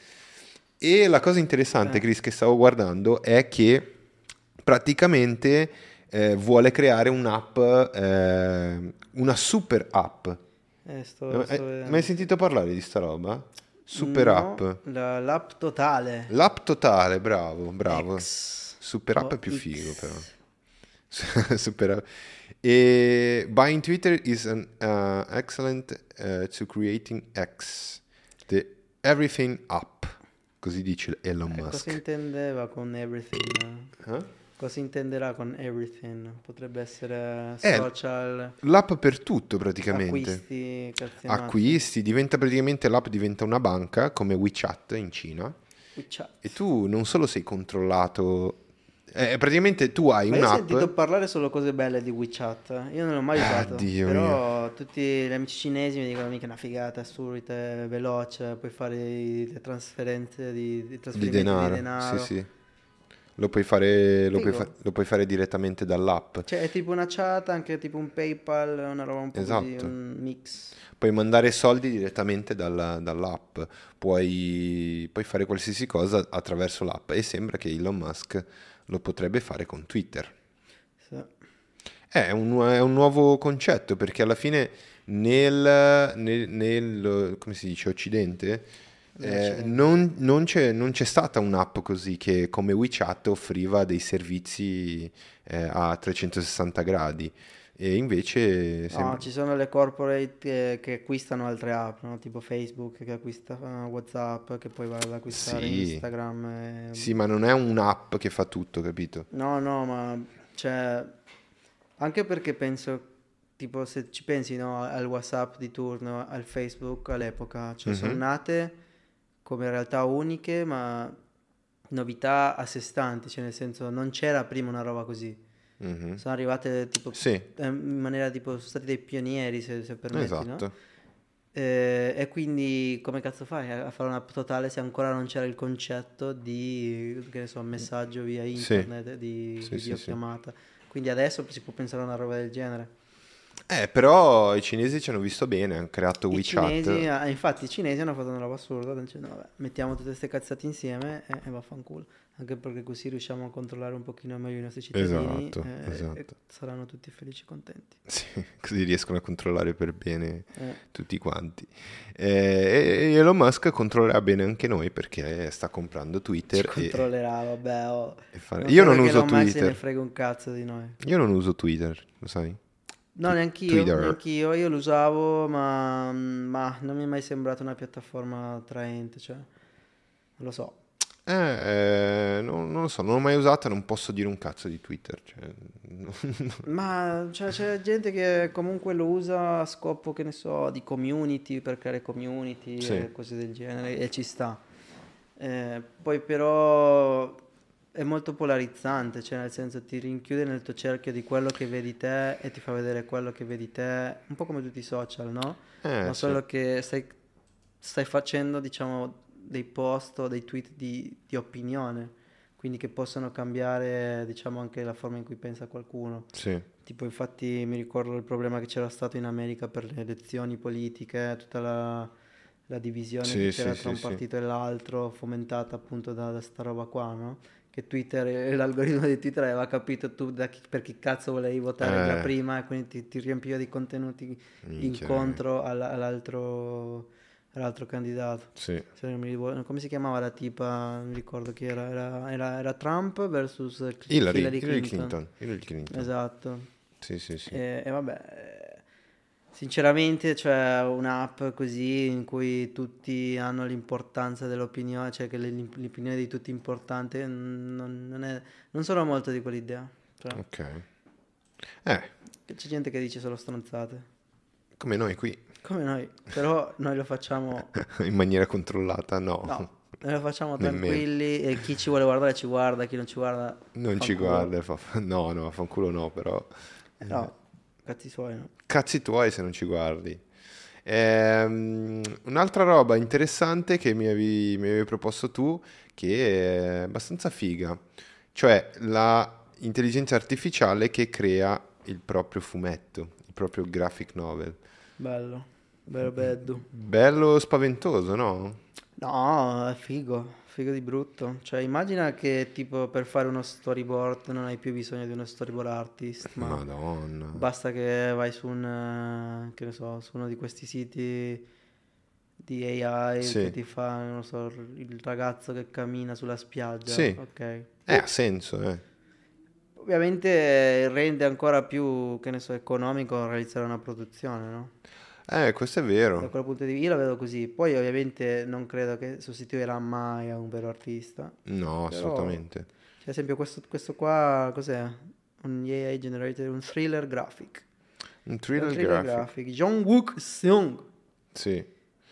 E la cosa interessante, Eh. Chris, che stavo guardando è che praticamente eh, vuole creare un'app, eh, una super app. eh, sto, Eh, sto eh, mai sentito parlare di sta roba? Super No, app. la- l'app totale. L'app totale, bravo, bravo. X. Super app O è più X. figo però. Super app. E buying Twitter is an uh, excellent uh, to creating X, the everything app, così dice Elon Eh, Musk. cosa intendeva con everything? Eh? Cosa intenderà con everything? Potrebbe essere Eh, social, L'app per tutto praticamente. acquisti. Acquisti, diventa praticamente l'app diventa una banca come WeChat in Cina WeChat. e tu non solo sei controllato, eh, praticamente tu hai Ma io ho un'app. sentito parlare solo cose belle di WeChat. Io non l'ho mai usato. Ah, Dio però tutti gli amici cinesi mi dicono mica una figata, assurda, è veloce, puoi fare le trasferenze di, di di trasferimenti denaro. di denaro. Sì, sì. Lo puoi fare, lo puoi fa- lo puoi fare direttamente dall'app. Cioè è tipo una chat, anche tipo un PayPal, una roba un po' così, Esatto. un mix. Puoi mandare soldi direttamente dalla- dall'app. Puoi, puoi fare qualsiasi cosa attraverso l'app. E sembra che Elon Musk lo potrebbe fare con Twitter. Sì. È un, è un nuovo concetto perché alla fine nel, nel- nel- come si dice, Occidente eh, non, non c'è, non c'è stata un'app così che come WeChat offriva dei servizi eh, a 360 gradi e invece No, sembra- ci sono le corporate che, che acquistano altre app, no? tipo Facebook che acquista eh, WhatsApp, che poi va ad acquistare Sì. Instagram. e- sì ma non è un'app che fa tutto capito? No, no, ma cioè, anche perché penso, tipo se ci pensi no, al WhatsApp di turno, al Facebook all'epoca, cioè sono Mhm. nate come realtà uniche, ma novità a sé stanti, cioè nel senso non c'era prima una roba così. Mhm. Sono arrivate tipo Sì, eh, in maniera tipo, sono stati dei pionieri se, se permetti, no? esatto. Eh, e quindi come cazzo fai a fare un'app totale se ancora non c'era il concetto di, che ne so, messaggio via Sì. internet, di Sì, sì, sì. videochiamata. Quindi adesso si può pensare a una roba del genere. Eh, però i cinesi ci hanno visto bene, hanno creato I WeChat. cinesi, ah, infatti i cinesi hanno fatto una roba assurda, dicendo vabbè, mettiamo tutte queste cazzate insieme e, e vaffanculo. Anche perché così riusciamo a controllare un pochino meglio i nostri cittadini Esatto, eh, esatto. e saranno tutti felici e contenti. Sì, così riescono a controllare per bene Eh. tutti quanti. Eh, e Elon Musk controllerà bene anche noi perché sta comprando Ci Twitter. e- controllerà, vabbè. oh. e Non Io non uso Elon Musk se ne Twitter. frega un cazzo di noi. Io non uso Twitter, lo sai? No, neanch'io, Twitter. neanch'io, io lo usavo, ma, ma non mi è mai sembrata una piattaforma attraente, cioè, non lo so. Eh, eh, non, non lo so, non l'ho mai usata, non posso dire un cazzo di Twitter. Cioè, Ma cioè, c'è gente che comunque lo usa a scopo, che ne so, di community, per creare community Sì. e cose del genere, e ci sta. Eh, poi però è molto polarizzante, cioè nel senso ti rinchiude nel tuo cerchio di quello che vedi te e ti fa vedere quello che vedi te, un po' come tutti i social, no? Eh, ma sì. solo che stai, stai facendo, diciamo, dei post o dei tweet di, di opinione, quindi che possono cambiare, diciamo, anche la forma in cui pensa qualcuno. sì. Tipo, infatti, mi ricordo il problema che c'era stato in America per le elezioni politiche, tutta la, la divisione Sì, che c'era sì, tra un partito e l'altro, fomentata appunto da, da sta roba qua, no? Che Twitter, l'algoritmo di Twitter aveva capito tu chi- per chi cazzo volevi votare già Eh. prima e quindi ti, ti riempiva di contenuti Minchia. incontro alla- all'altro, all'altro candidato. Sì. Come si chiamava la tipa? Non ricordo chi era. Era, era- era Trump versus Hillary, Hillary Clinton. Clinton. Hillary Clinton. Esatto. Sì, sì, sì. E, e vabbè, sinceramente c'è un'app così in cui tutti hanno l'importanza dell'opinione, cioè che l'opinione di tutti è importante, non, non è- non sono molto di quell'idea. Cioè, Ok. Eh, C'è gente che dice solo stronzate, come noi qui, come noi, però noi lo facciamo, in maniera controllata, no. no, noi lo facciamo tranquilli e chi ci vuole guardare ci guarda, chi non ci guarda Non ci fanculo. guarda, fa- no, no, fanculo no, però Eh, No, cazzi suoi, no? cazzi tuoi se non ci guardi. Ehm, un'altra roba interessante che mi avevi, mi avevi proposto tu, che è abbastanza figa, cioè la intelligenza artificiale che crea il proprio fumetto, il proprio graphic novel. Bello, bello bello. Bello spaventoso, no? No, è figo, figo di brutto. Cioè, immagina che tipo per fare uno storyboard non hai più bisogno di uno storyboard artist, ma Madonna. basta che vai su un, eh, che ne so, su uno di questi siti di AI Sì. che ti fa, non so, il ragazzo che cammina sulla spiaggia. Sì. Ok. Eh, ha senso, eh. Ovviamente rende ancora più, che ne so, economico realizzare una produzione, no? Eh, questo è Da vero. quel punto di vista io la vedo così. Poi ovviamente non credo che sostituirà mai a un vero artista. No, Però- assolutamente. Cioè, ad esempio questo, questo qua, cos'è? Un AI generated, un thriller graphic. Un Un thriller, thriller graphic. graphic. Jong-wook Seung. Sì.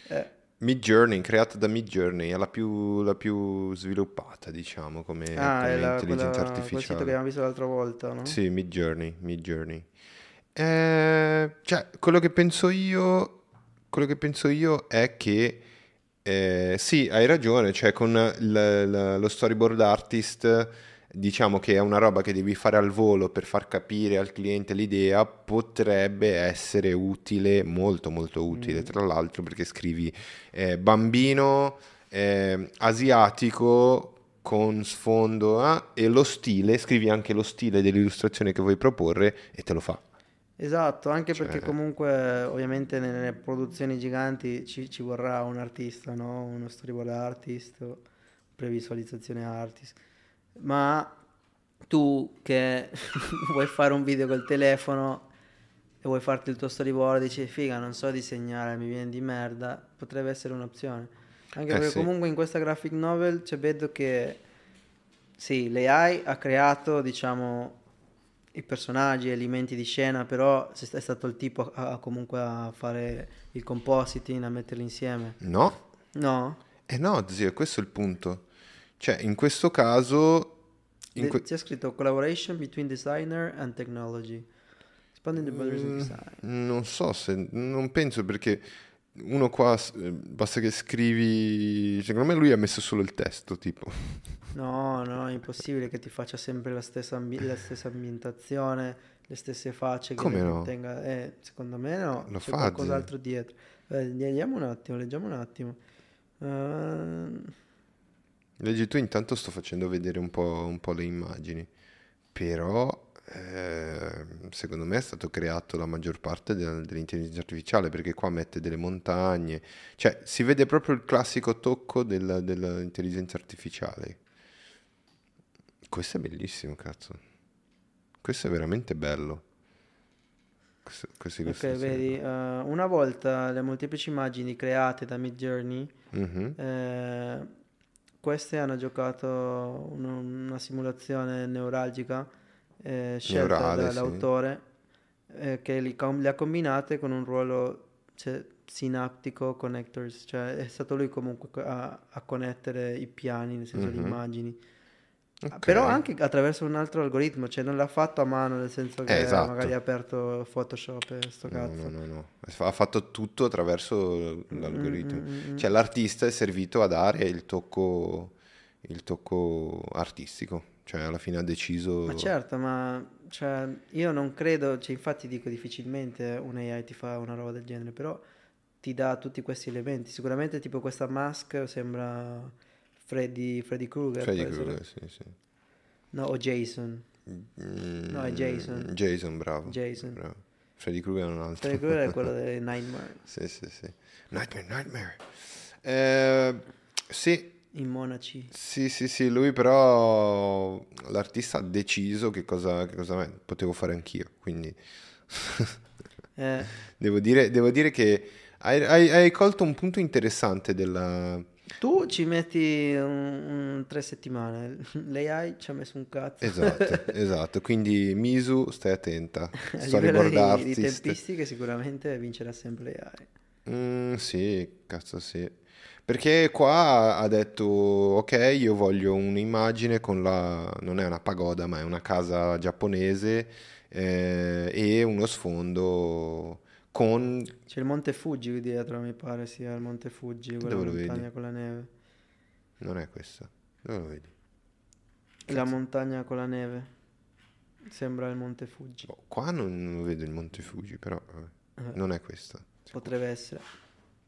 Eh, Mid Journey, creata da Mid Journey, è la più, la più sviluppata, diciamo, come, ah, come è la, intelligenza quella, quel sito artificiale. che abbiamo visto l'altra volta, no? Sì, Mid Journey, Mid Journey. Eh, cioè, quello che penso io, quello che penso io è che eh, sì, hai ragione, cioè con l- l- lo storyboard artist diciamo che è una roba che devi fare al volo per far capire al cliente l'idea, potrebbe essere utile, molto molto utile, Mm. tra l'altro perché scrivi eh, bambino eh, asiatico con sfondo ah, e lo stile, scrivi anche lo stile dell'illustrazione che vuoi proporre e te lo fa. Esatto, anche perché Cioè- comunque ovviamente nelle produzioni giganti ci, ci vorrà un artista, no? Uno storyboard artist, previsualizzazione artist. Ma tu che vuoi fare un video col telefono e vuoi farti il tuo storyboard, dici figa, non so disegnare, mi viene di merda, potrebbe essere un'opzione. Anche Eh, perché sì. comunque in questa graphic novel c'è vedo che sì, l'AI ha creato, diciamo, i personaggi, gli elementi di scena, però è stato il tipo a, a- comunque a fare il compositing, a metterli insieme. No? No? Eh no, zio, questo è il punto. Cioè, in questo caso... in que- C'è scritto collaboration between designer and technology. Expanding the boundaries Mm. of design. Non so se... Non penso perché uno qua eh, basta che scrivi... Secondo me lui ha messo solo il testo, tipo. No, no, è impossibile che ti faccia sempre la stessa, ambi- la stessa ambientazione, le stesse facce. Che Come no? tenga- eh, secondo me no, Lo c'è fa, qualcos'altro dietro. Eh, leggiamo un attimo, leggiamo un attimo. Ehm, Leggi tu, intanto sto facendo vedere un po', un po' le immagini. Però... eh, secondo me è stato creato la maggior parte del- dell'intelligenza artificiale perché qua mette delle montagne, cioè si vede proprio il classico tocco del- dell'intelligenza artificiale. Questo è bellissimo, cazzo. Questo è veramente bello. Questo, queste Ok, vedi, eh, una volta le molteplici immagini create da Midjourney, Mhm. eh, queste hanno giocato un- una simulazione neuralgica eh, scelta Neurale, sì. dall'autore eh, che li com- le ha combinate con un ruolo cioè, sinaptico connectors, cioè è stato lui comunque co- a, a connettere i piani, nel senso le Mhm. immagini. Ok. Però anche attraverso un altro algoritmo, cioè non l'ha fatto a mano, nel senso che Eh, esatto. magari ha aperto Photoshop e sto No, cazzo. no, no, no. Ha fatto tutto attraverso l'algoritmo. Mm, mm, mm, Cioè l'artista è servito a dare il tocco, il tocco artistico. Cioè alla fine ha deciso... Ma certo, ma cioè, io non credo, cioè, infatti dico difficilmente un AI ti fa una roba del genere, però ti dà tutti questi elementi. Sicuramente tipo questa mask sembra Freddy, Freddy Krueger. Freddy. Krueger, sì, sì. No, o Jason. No, è Jason. Mm, Jason, bravo. Jason. bravo. Freddy Krueger è un altro. Freddy Krueger è quello dei Nightmare. sì, sì, sì. Nightmare, Nightmare. Eh, sì, I monaci. Sì, sì, sì, lui però l'artista ha deciso che cosa, che cosa potevo fare anch'io, quindi Eh, devo, dire, devo dire che hai, hai- hai colto un punto interessante della... tu ci metti un, un- tre settimane. L'AI ci ha messo un cazzo. Esatto, esatto, quindi Misu stai attenta, A livello storyboard di, di tempistiche sicuramente vincerà sempre l'AI. Mm, sì, cazzo sì. Perché qua ha detto, ok, io voglio un'immagine con la... non è una pagoda, ma è una casa giapponese eh, e uno sfondo con... C'è il Monte Fuji dietro, mi pare sia il Monte Fuji, quella Dove lo montagna vedi? con la neve. Non è questa. Dove lo vedi? La montagna con la neve. Sembra il Monte Fuji. Boh, qua non, non vedo il Monte Fuji, però vabbè. Eh. non è questa. Potrebbe essere.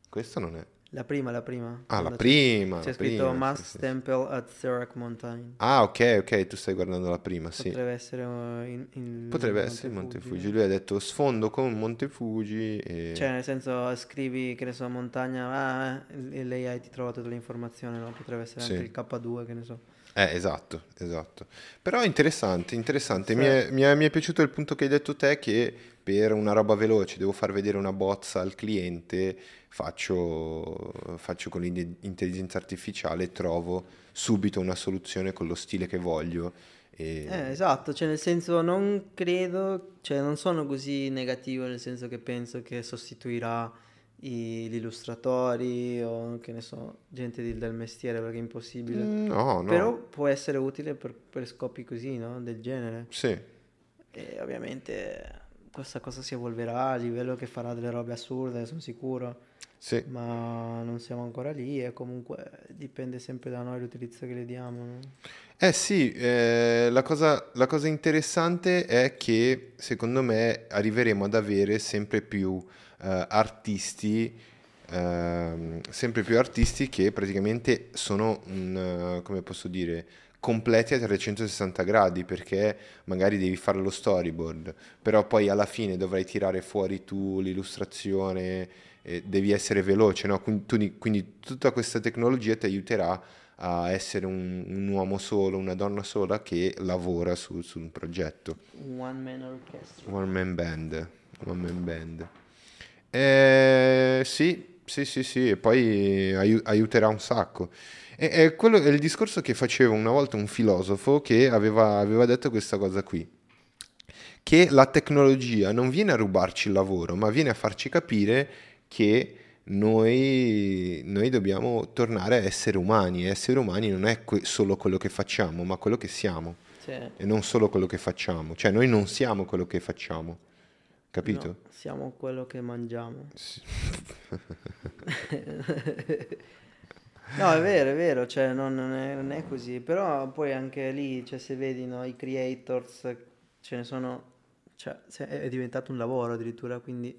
Questa non è. La prima, la prima. Ah, la prima, C'è la scritto prima, Mass sì. Temple at Therak Mountain. Ah, ok, ok, tu stai guardando la prima, sì. Potrebbe essere uh, in, in- Potrebbe il essere Monte Fuji. Lui ha detto sfondo con Monte Fuji e... Cioè, nel senso, scrivi, che ne so, montagna, ah, eh, e l'AI ti trova tutte le informazioni, no? Potrebbe essere Sì. anche il K2, che ne so. Eh, esatto, esatto. Però è interessante, interessante. Sì. Mi, è, mi è- mi è piaciuto il punto che hai detto te che per una roba veloce devo far vedere una bozza al cliente, faccio, faccio con l'intelligenza artificiale trovo subito una soluzione con lo stile che voglio. E... Eh, esatto, cioè nel senso non credo, cioè non sono così negativo nel senso che penso che sostituirà i- gli illustratori o che ne so, gente di- del mestiere perché è impossibile. Mm, No, no. Però può essere utile per, per scopi così, no? Del genere. Sì, E ovviamente questa cosa si evolverà a livello che farà delle robe assurde, sono sicuro. sì. Ma non siamo ancora lì e comunque dipende sempre da noi l'utilizzo che le diamo. no? Eh sì, eh, la cosa, la cosa interessante è che secondo me arriveremo ad avere sempre più eh, artisti, ehm, sempre più artisti che praticamente sono, un, eh, come posso dire, completi a 360 gradi perché magari devi fare lo storyboard, però poi alla fine dovrai tirare fuori tu l'illustrazione, devi essere veloce, no? Quindi, quindi tutta questa tecnologia ti aiuterà a essere un, un uomo solo, una donna sola che lavora su, su un progetto. One man orchestra. One man band. One man band. Eh, sì, sì, sì, sì, e poi aiu- aiuterà un sacco. E, e quello è il discorso che faceva una volta un filosofo che aveva, aveva detto questa cosa qui. Che la tecnologia non viene a rubarci il lavoro, ma viene a farci capire che noi, noi dobbiamo tornare a essere umani. E essere umani non è que- solo quello che facciamo, ma quello che siamo. Sì. E non solo quello che facciamo. Cioè, noi non siamo quello che facciamo. Capito? No, siamo quello che mangiamo. No, è vero, è vero, cioè non, non è, non è così, però poi anche lì, cioè se vedi no, i creators, ce ne sono, cioè è diventato un lavoro addirittura, quindi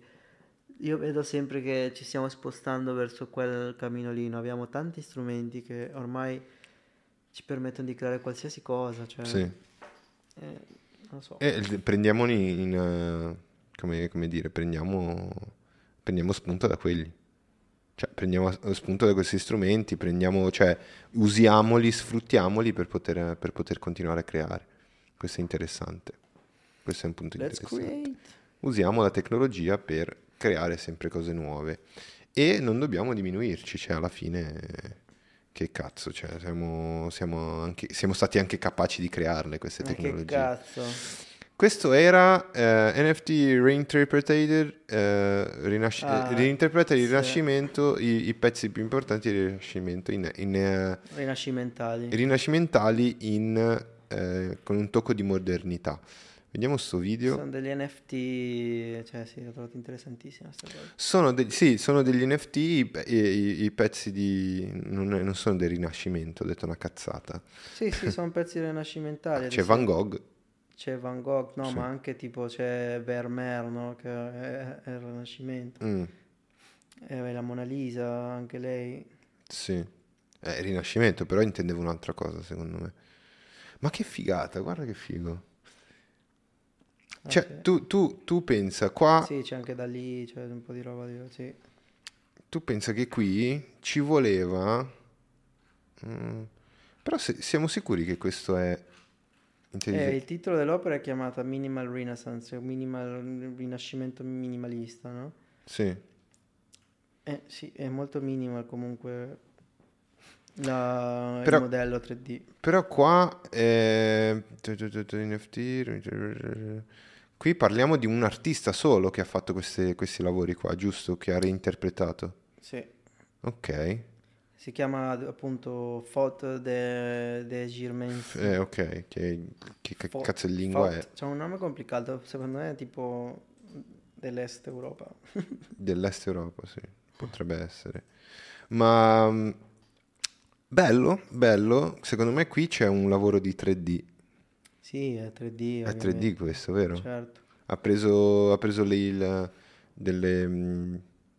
io vedo sempre che ci stiamo spostando verso quel cammino lì, no? abbiamo tanti strumenti che ormai ci permettono di creare qualsiasi cosa, cioè, Sì. eh, non so. E l- prendiamoli in... eh, come, come dire, prendiamo, prendiamo spunto da quelli. Cioè, prendiamo spunto da questi strumenti, prendiamo, cioè, usiamoli, sfruttiamoli per poter, per poter continuare a creare. Questo è interessante. Questo è un punto Let's interessante. create. Usiamo la tecnologia per creare sempre cose nuove e non dobbiamo diminuirci, cioè alla fine che cazzo, cioè, siamo, siamo anche- siamo stati anche capaci di crearle queste Ma che tecnologie. cazzo? Questo era eh, NFT Reinterpreted, eh, rinasci- Ah, eh, reinterpreta il sì. Rinascimento, i, i pezzi più importanti del Rinascimento in, in, eh, Rinascimentali. rinascimentali in, eh, con un tocco di modernità. Vediamo sto video. Sono degli NFT, cioè sì, l'ho trovato cosa. Sono, de- sì, sono degli NFT, i, i- i pezzi di... Non, non sono del Rinascimento, ho detto una cazzata. Sì, sì, sono pezzi rinascimentali. ad C'è. Van Gogh, C'è Van Gogh, no, Sì. ma anche tipo c'è Vermeer, no, che è, è il Rinascimento. Mm, E la Mona Lisa, anche lei. sì, è Rinascimento, però intendevo un'altra cosa secondo me. Ma che figata, guarda che figo. Ah, Cioè, sì. tu, tu- tu pensa qua, Sì, c'è anche da lì, c'è un po' di roba di... Sì. tu pensa che qui ci voleva... mm, però se- siamo sicuri che questo è Eh, il titolo dell'opera è chiamata Minimal Renaissance, minimal, rinascimento minimalista, no? Sì. Eh sì, è molto minimal comunque la- Però- il modello 3D. Però qua è... NFT, Qui parliamo di un artista solo che ha fatto queste- questi lavori qua, giusto? Che ha reinterpretato. Sì. Ok. Si chiama appunto Faute de, de Girmens. Eh, ok. Che, che ca- Fo- cazzo di lingua Faute. è? C'è un nome complicato, secondo me è tipo dell'est Europa. Dell'est Europa, sì. Potrebbe essere. Ma... mm, Bello, bello. Secondo me qui c'è un lavoro di 3D. sì, è 3D. È ovviamente. 3D questo, vero? Certo. Ha preso, ha preso lì il- delle, mm,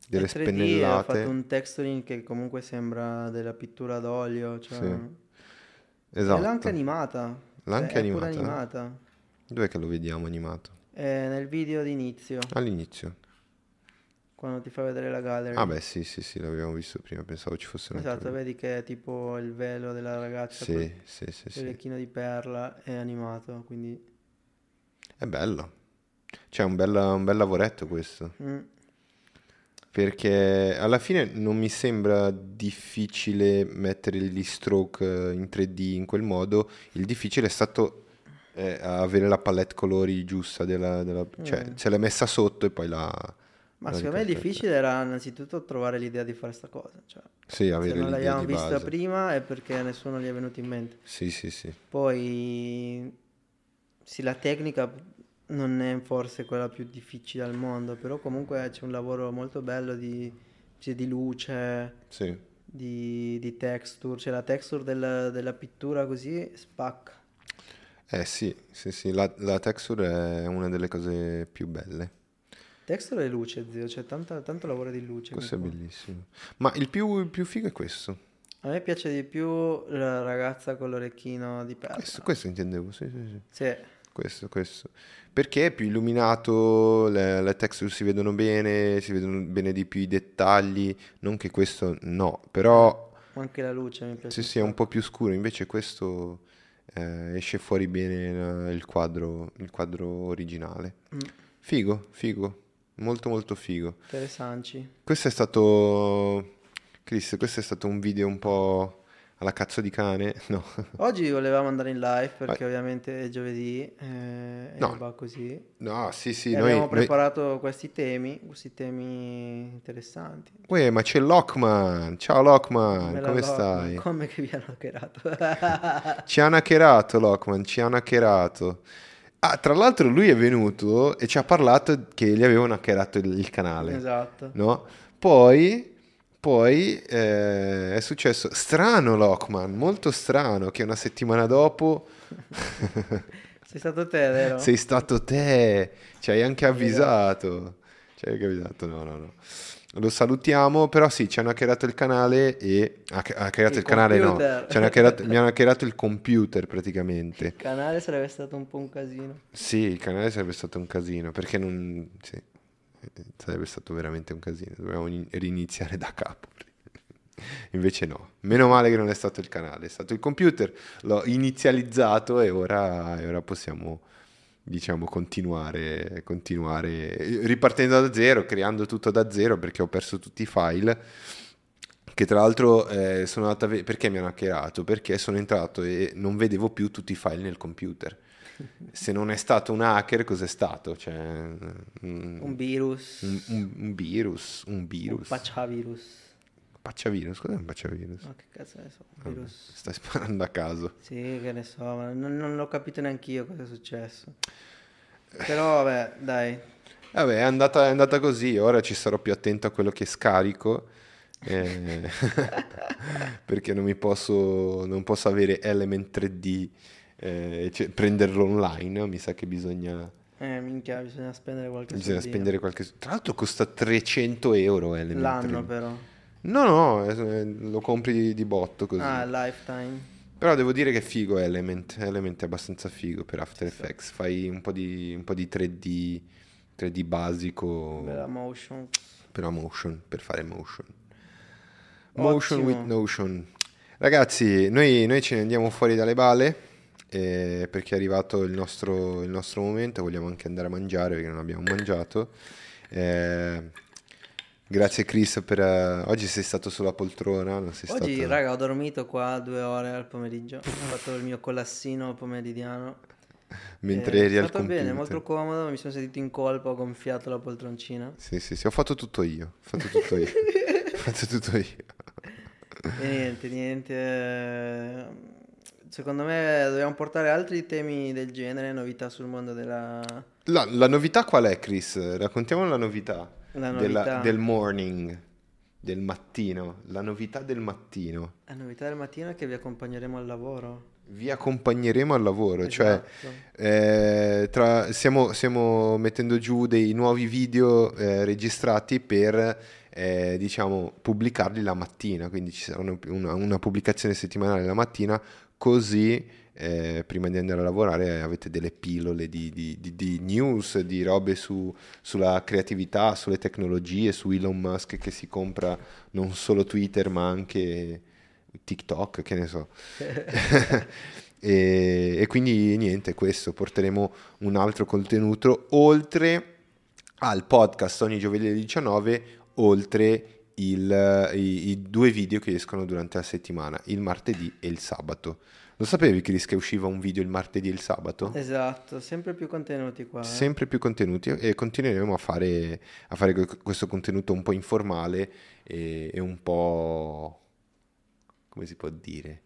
delle 3D, ha spennellate. fatto un texturing che comunque sembra della pittura d'olio. Cioè... Sì. E Esatto. l'ha anche animata. L'ha Cioè, anche è pure animata? animata. Dov'è che lo vediamo animato? È nel video d'inizio, All'inizio. quando ti fa vedere la gallery. Ah beh, sì, sì, sì, l'abbiamo visto prima, pensavo ci fosse un Esatto, vedi che è tipo il velo della ragazza Sì, col sì, sì, sì. l'orecchino di perla è animato, quindi È bello. C'è un bel, un bel lavoretto questo. mm, Perché alla fine non mi sembra difficile mettere gli stroke eh, in 3D in quel modo. Il difficile è stato eh, avere la palette colori giusta della, della- cioè Mm. se l'è messa sotto e poi la ma la secondo me il difficile era innanzitutto trovare l'idea di fare sta cosa, cioè, Sì, se avere non l'idea l'abbiamo vista base. prima è perché nessuno gli è venuto in mente. Sì, sì, sì. Poi sì, la tecnica non è forse quella più difficile al mondo, però comunque c'è un lavoro molto bello di, cioè, di luce, Sì. di, di texture, cioè la texture del- della pittura così spacca. Eh sì, sì, sì, la, la texture è una delle cose più belle. Texture e luce, zio, c'è tanta- tanto lavoro di luce. Questo è qua. bellissimo. Ma il più, il più figo è questo. A me piace di più la ragazza con l'orecchino di perla. Questo, questo intendevo, sì, sì, sì. Sì, Questo, questo. Perché è più illuminato, le, le texture si vedono bene, si vedono bene di più i dettagli. Non che questo no, però anche la luce mi piace. se sia un po' più scuro, invece questo eh, esce fuori bene il quadro, il quadro originale. Mm. Figo, figo, molto molto figo. Interessanti. Questo è stato, Chris, questo è stato un video un po' alla cazzo di cane, no? Oggi volevamo andare in live perché Vai. ovviamente è giovedì eh, e No. va così. No, sì, sì, noi... abbiamo noi- preparato questi temi, questi temi interessanti. Uè, ma c'è Lockman, ciao Lockman, come loco, stai? Come che vi hanno hackerato? Ci hanno hackerato Lockman, ci hanno hackerato. Ah, tra l'altro lui è venuto e ci ha parlato che gli avevano hackerato il, il canale, esatto. no? Poi, poi eh, è successo, strano Lockman, molto strano, che una settimana dopo Sei stato te, vero? sei stato te, ci hai anche avvisato. Ci hai anche avvisato, no, no, no. Lo salutiamo, però sì, ci hanno hackerato il canale e... Ha ha hackerato il, Il canale, no. hanno hackerato- mi hanno hackerato il computer praticamente. Il canale sarebbe stato un po' un casino. Sì, il canale sarebbe stato un casino, perché non... Sì, sarebbe stato veramente un casino, dovevamo in- riniziare da capo. Invece no, meno male che non è stato il canale, è stato il computer, l'ho inizializzato e ora, e ora possiamo, diciamo, continuare, continuare, ripartendo da zero, creando tutto da zero, perché ho perso tutti i file, che tra l'altro eh, sono andato a ve- perché mi hanno hackerato? Perché sono entrato e non vedevo più tutti i file nel computer. Se non è stato un hacker, cos'è stato? Cioè, mm, Un virus. un, un- un virus, un Un virus. pacciavirus. Pacciavirus, cos'è un pacciavirus? Ma che cazzo ne so, un Vabbè. Stai sparando a caso. Sì, che ne so, ma non, non l'ho capito neanche io cosa è successo. Però vabbè, dai. Vabbè, è andata, è andata così, ora ci sarò più attento a quello che scarico. eh, perché non mi posso, non posso avere Element 3D, eh, cioè, prenderlo online, mi sa che bisogna, Eh, minchia, bisogna spendere qualche bisogna soldino. spendere qualche... Tra l'altro costa 300 euro Element L'anno 3D. però. No, no, eh, lo compri di, di botto così. Ah, lifetime. Però devo dire che è figo Element, Element è abbastanza figo per After Effects, fai un po' di, un po' di 3D, 3D basico Bella motion. per la motion, per fare motion. Motion Ottimo. with Notion. Ragazzi, noi, noi ce ne andiamo fuori dalle bale eh, perché è arrivato il nostro, il nostro momento, vogliamo anche andare a mangiare perché non abbiamo mangiato. Eh, grazie Chris per... eh, oggi sei stato sulla poltrona, non sei Oggi, stato... raga, ho dormito qua due ore al pomeriggio. Ho fatto il mio colassino pomeridiano. mentre Eh, eri è al stato computer. bene, molto comodo. Mi sono sentito in colpa, ho gonfiato la poltroncina. Sì, sì, sì, ho fatto tutto io, ho fatto tutto io, ho fatto tutto io. E niente, niente. Secondo me dobbiamo portare altri temi del genere, novità sul mondo della... La, la novità qual è, Chris? Raccontiamo la novità, La della- novità. del morning, del mattino, la novità del mattino. La novità del mattino è che vi accompagneremo al lavoro. Vi accompagneremo al lavoro, cioè Esatto. eh, tra- stiamo, stiamo mettendo giù dei nuovi video eh, registrati per eh, diciamo pubblicarli la mattina, quindi ci sarà una, una pubblicazione settimanale la mattina, così eh, prima di andare a lavorare avete delle pillole di, di- di- di news, di robe su- sulla creatività, sulle tecnologie, su Elon Musk che si compra non solo Twitter ma anche TikTok, che ne so. e, e quindi niente, questo, porteremo un altro contenuto oltre al podcast ogni giovedì alle 19, oltre il- i, i due video che escono durante la settimana, il martedì e il sabato. Lo sapevi Chris che usciva un video il martedì e il sabato? Esatto, sempre più contenuti qua. eh. Sempre più contenuti e continueremo a fare, a fare que- questo contenuto un po' informale e, e un po' come si può dire?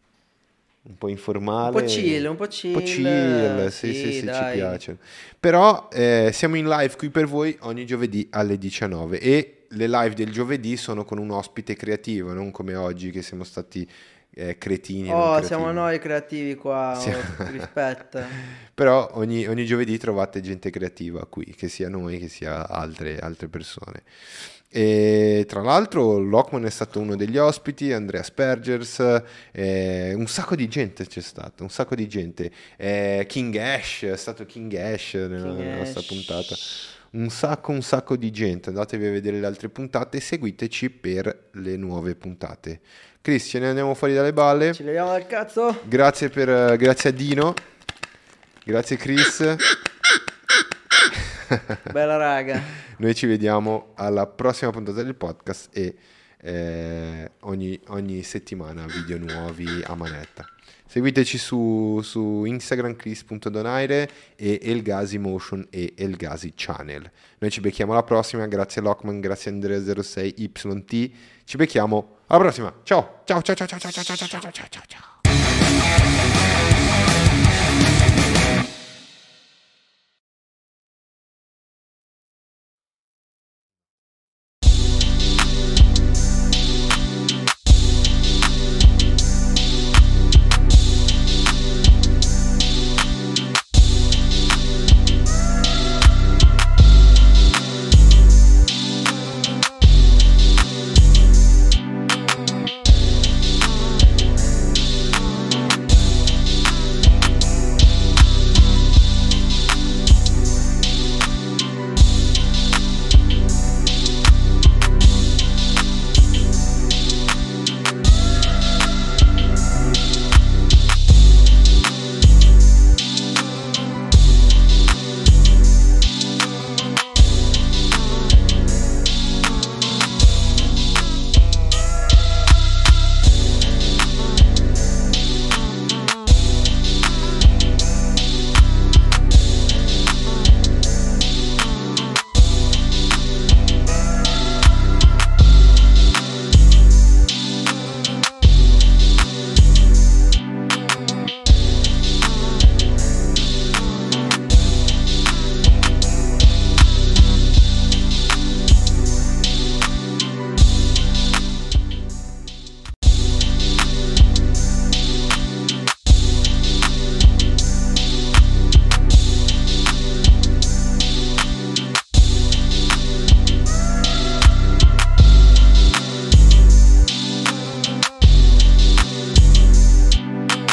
Un po' informale. Un po' chill, un po' chill, Un po' chill, sì, sì, sì, sì, ci piace. Però eh, siamo in live qui per voi ogni giovedì alle 19 e le live del giovedì sono con un ospite creativo, non come oggi che siamo stati eh, cretini. Oh, siamo noi creativi qua, oh, Siamo- rispetto. Però ogni, ogni giovedì trovate gente creativa qui, che sia noi, che sia altre, altre persone. E tra l'altro Lockman è stato uno degli ospiti, Andrea Spergers, eh, un sacco di gente c'è stato, un sacco di gente. Eh, King Ash, è stato King Ash nella King nostra Ash. puntata. Un sacco, un sacco di gente. Andatevi a vedere le altre puntate e seguiteci per le nuove puntate. Chris, ce ne andiamo fuori dalle balle. Ci leviamo dal cazzo? Grazie, per, grazie a Dino. Grazie Chris. Bella raga. Noi ci vediamo alla prossima puntata del podcast e eh, ogni, ogni settimana video nuovi a manetta. Seguiteci su, su Instagram chris.donaire e Elgasi Motion e Elgasi Channel. Noi ci becchiamo alla prossima, grazie Lockman, grazie Andrea06YT. Ci becchiamo alla prossima. Ciao, ciao, ciao, ciao, ciao, ciao, ciao, ciao, ciao, ciao, ciao.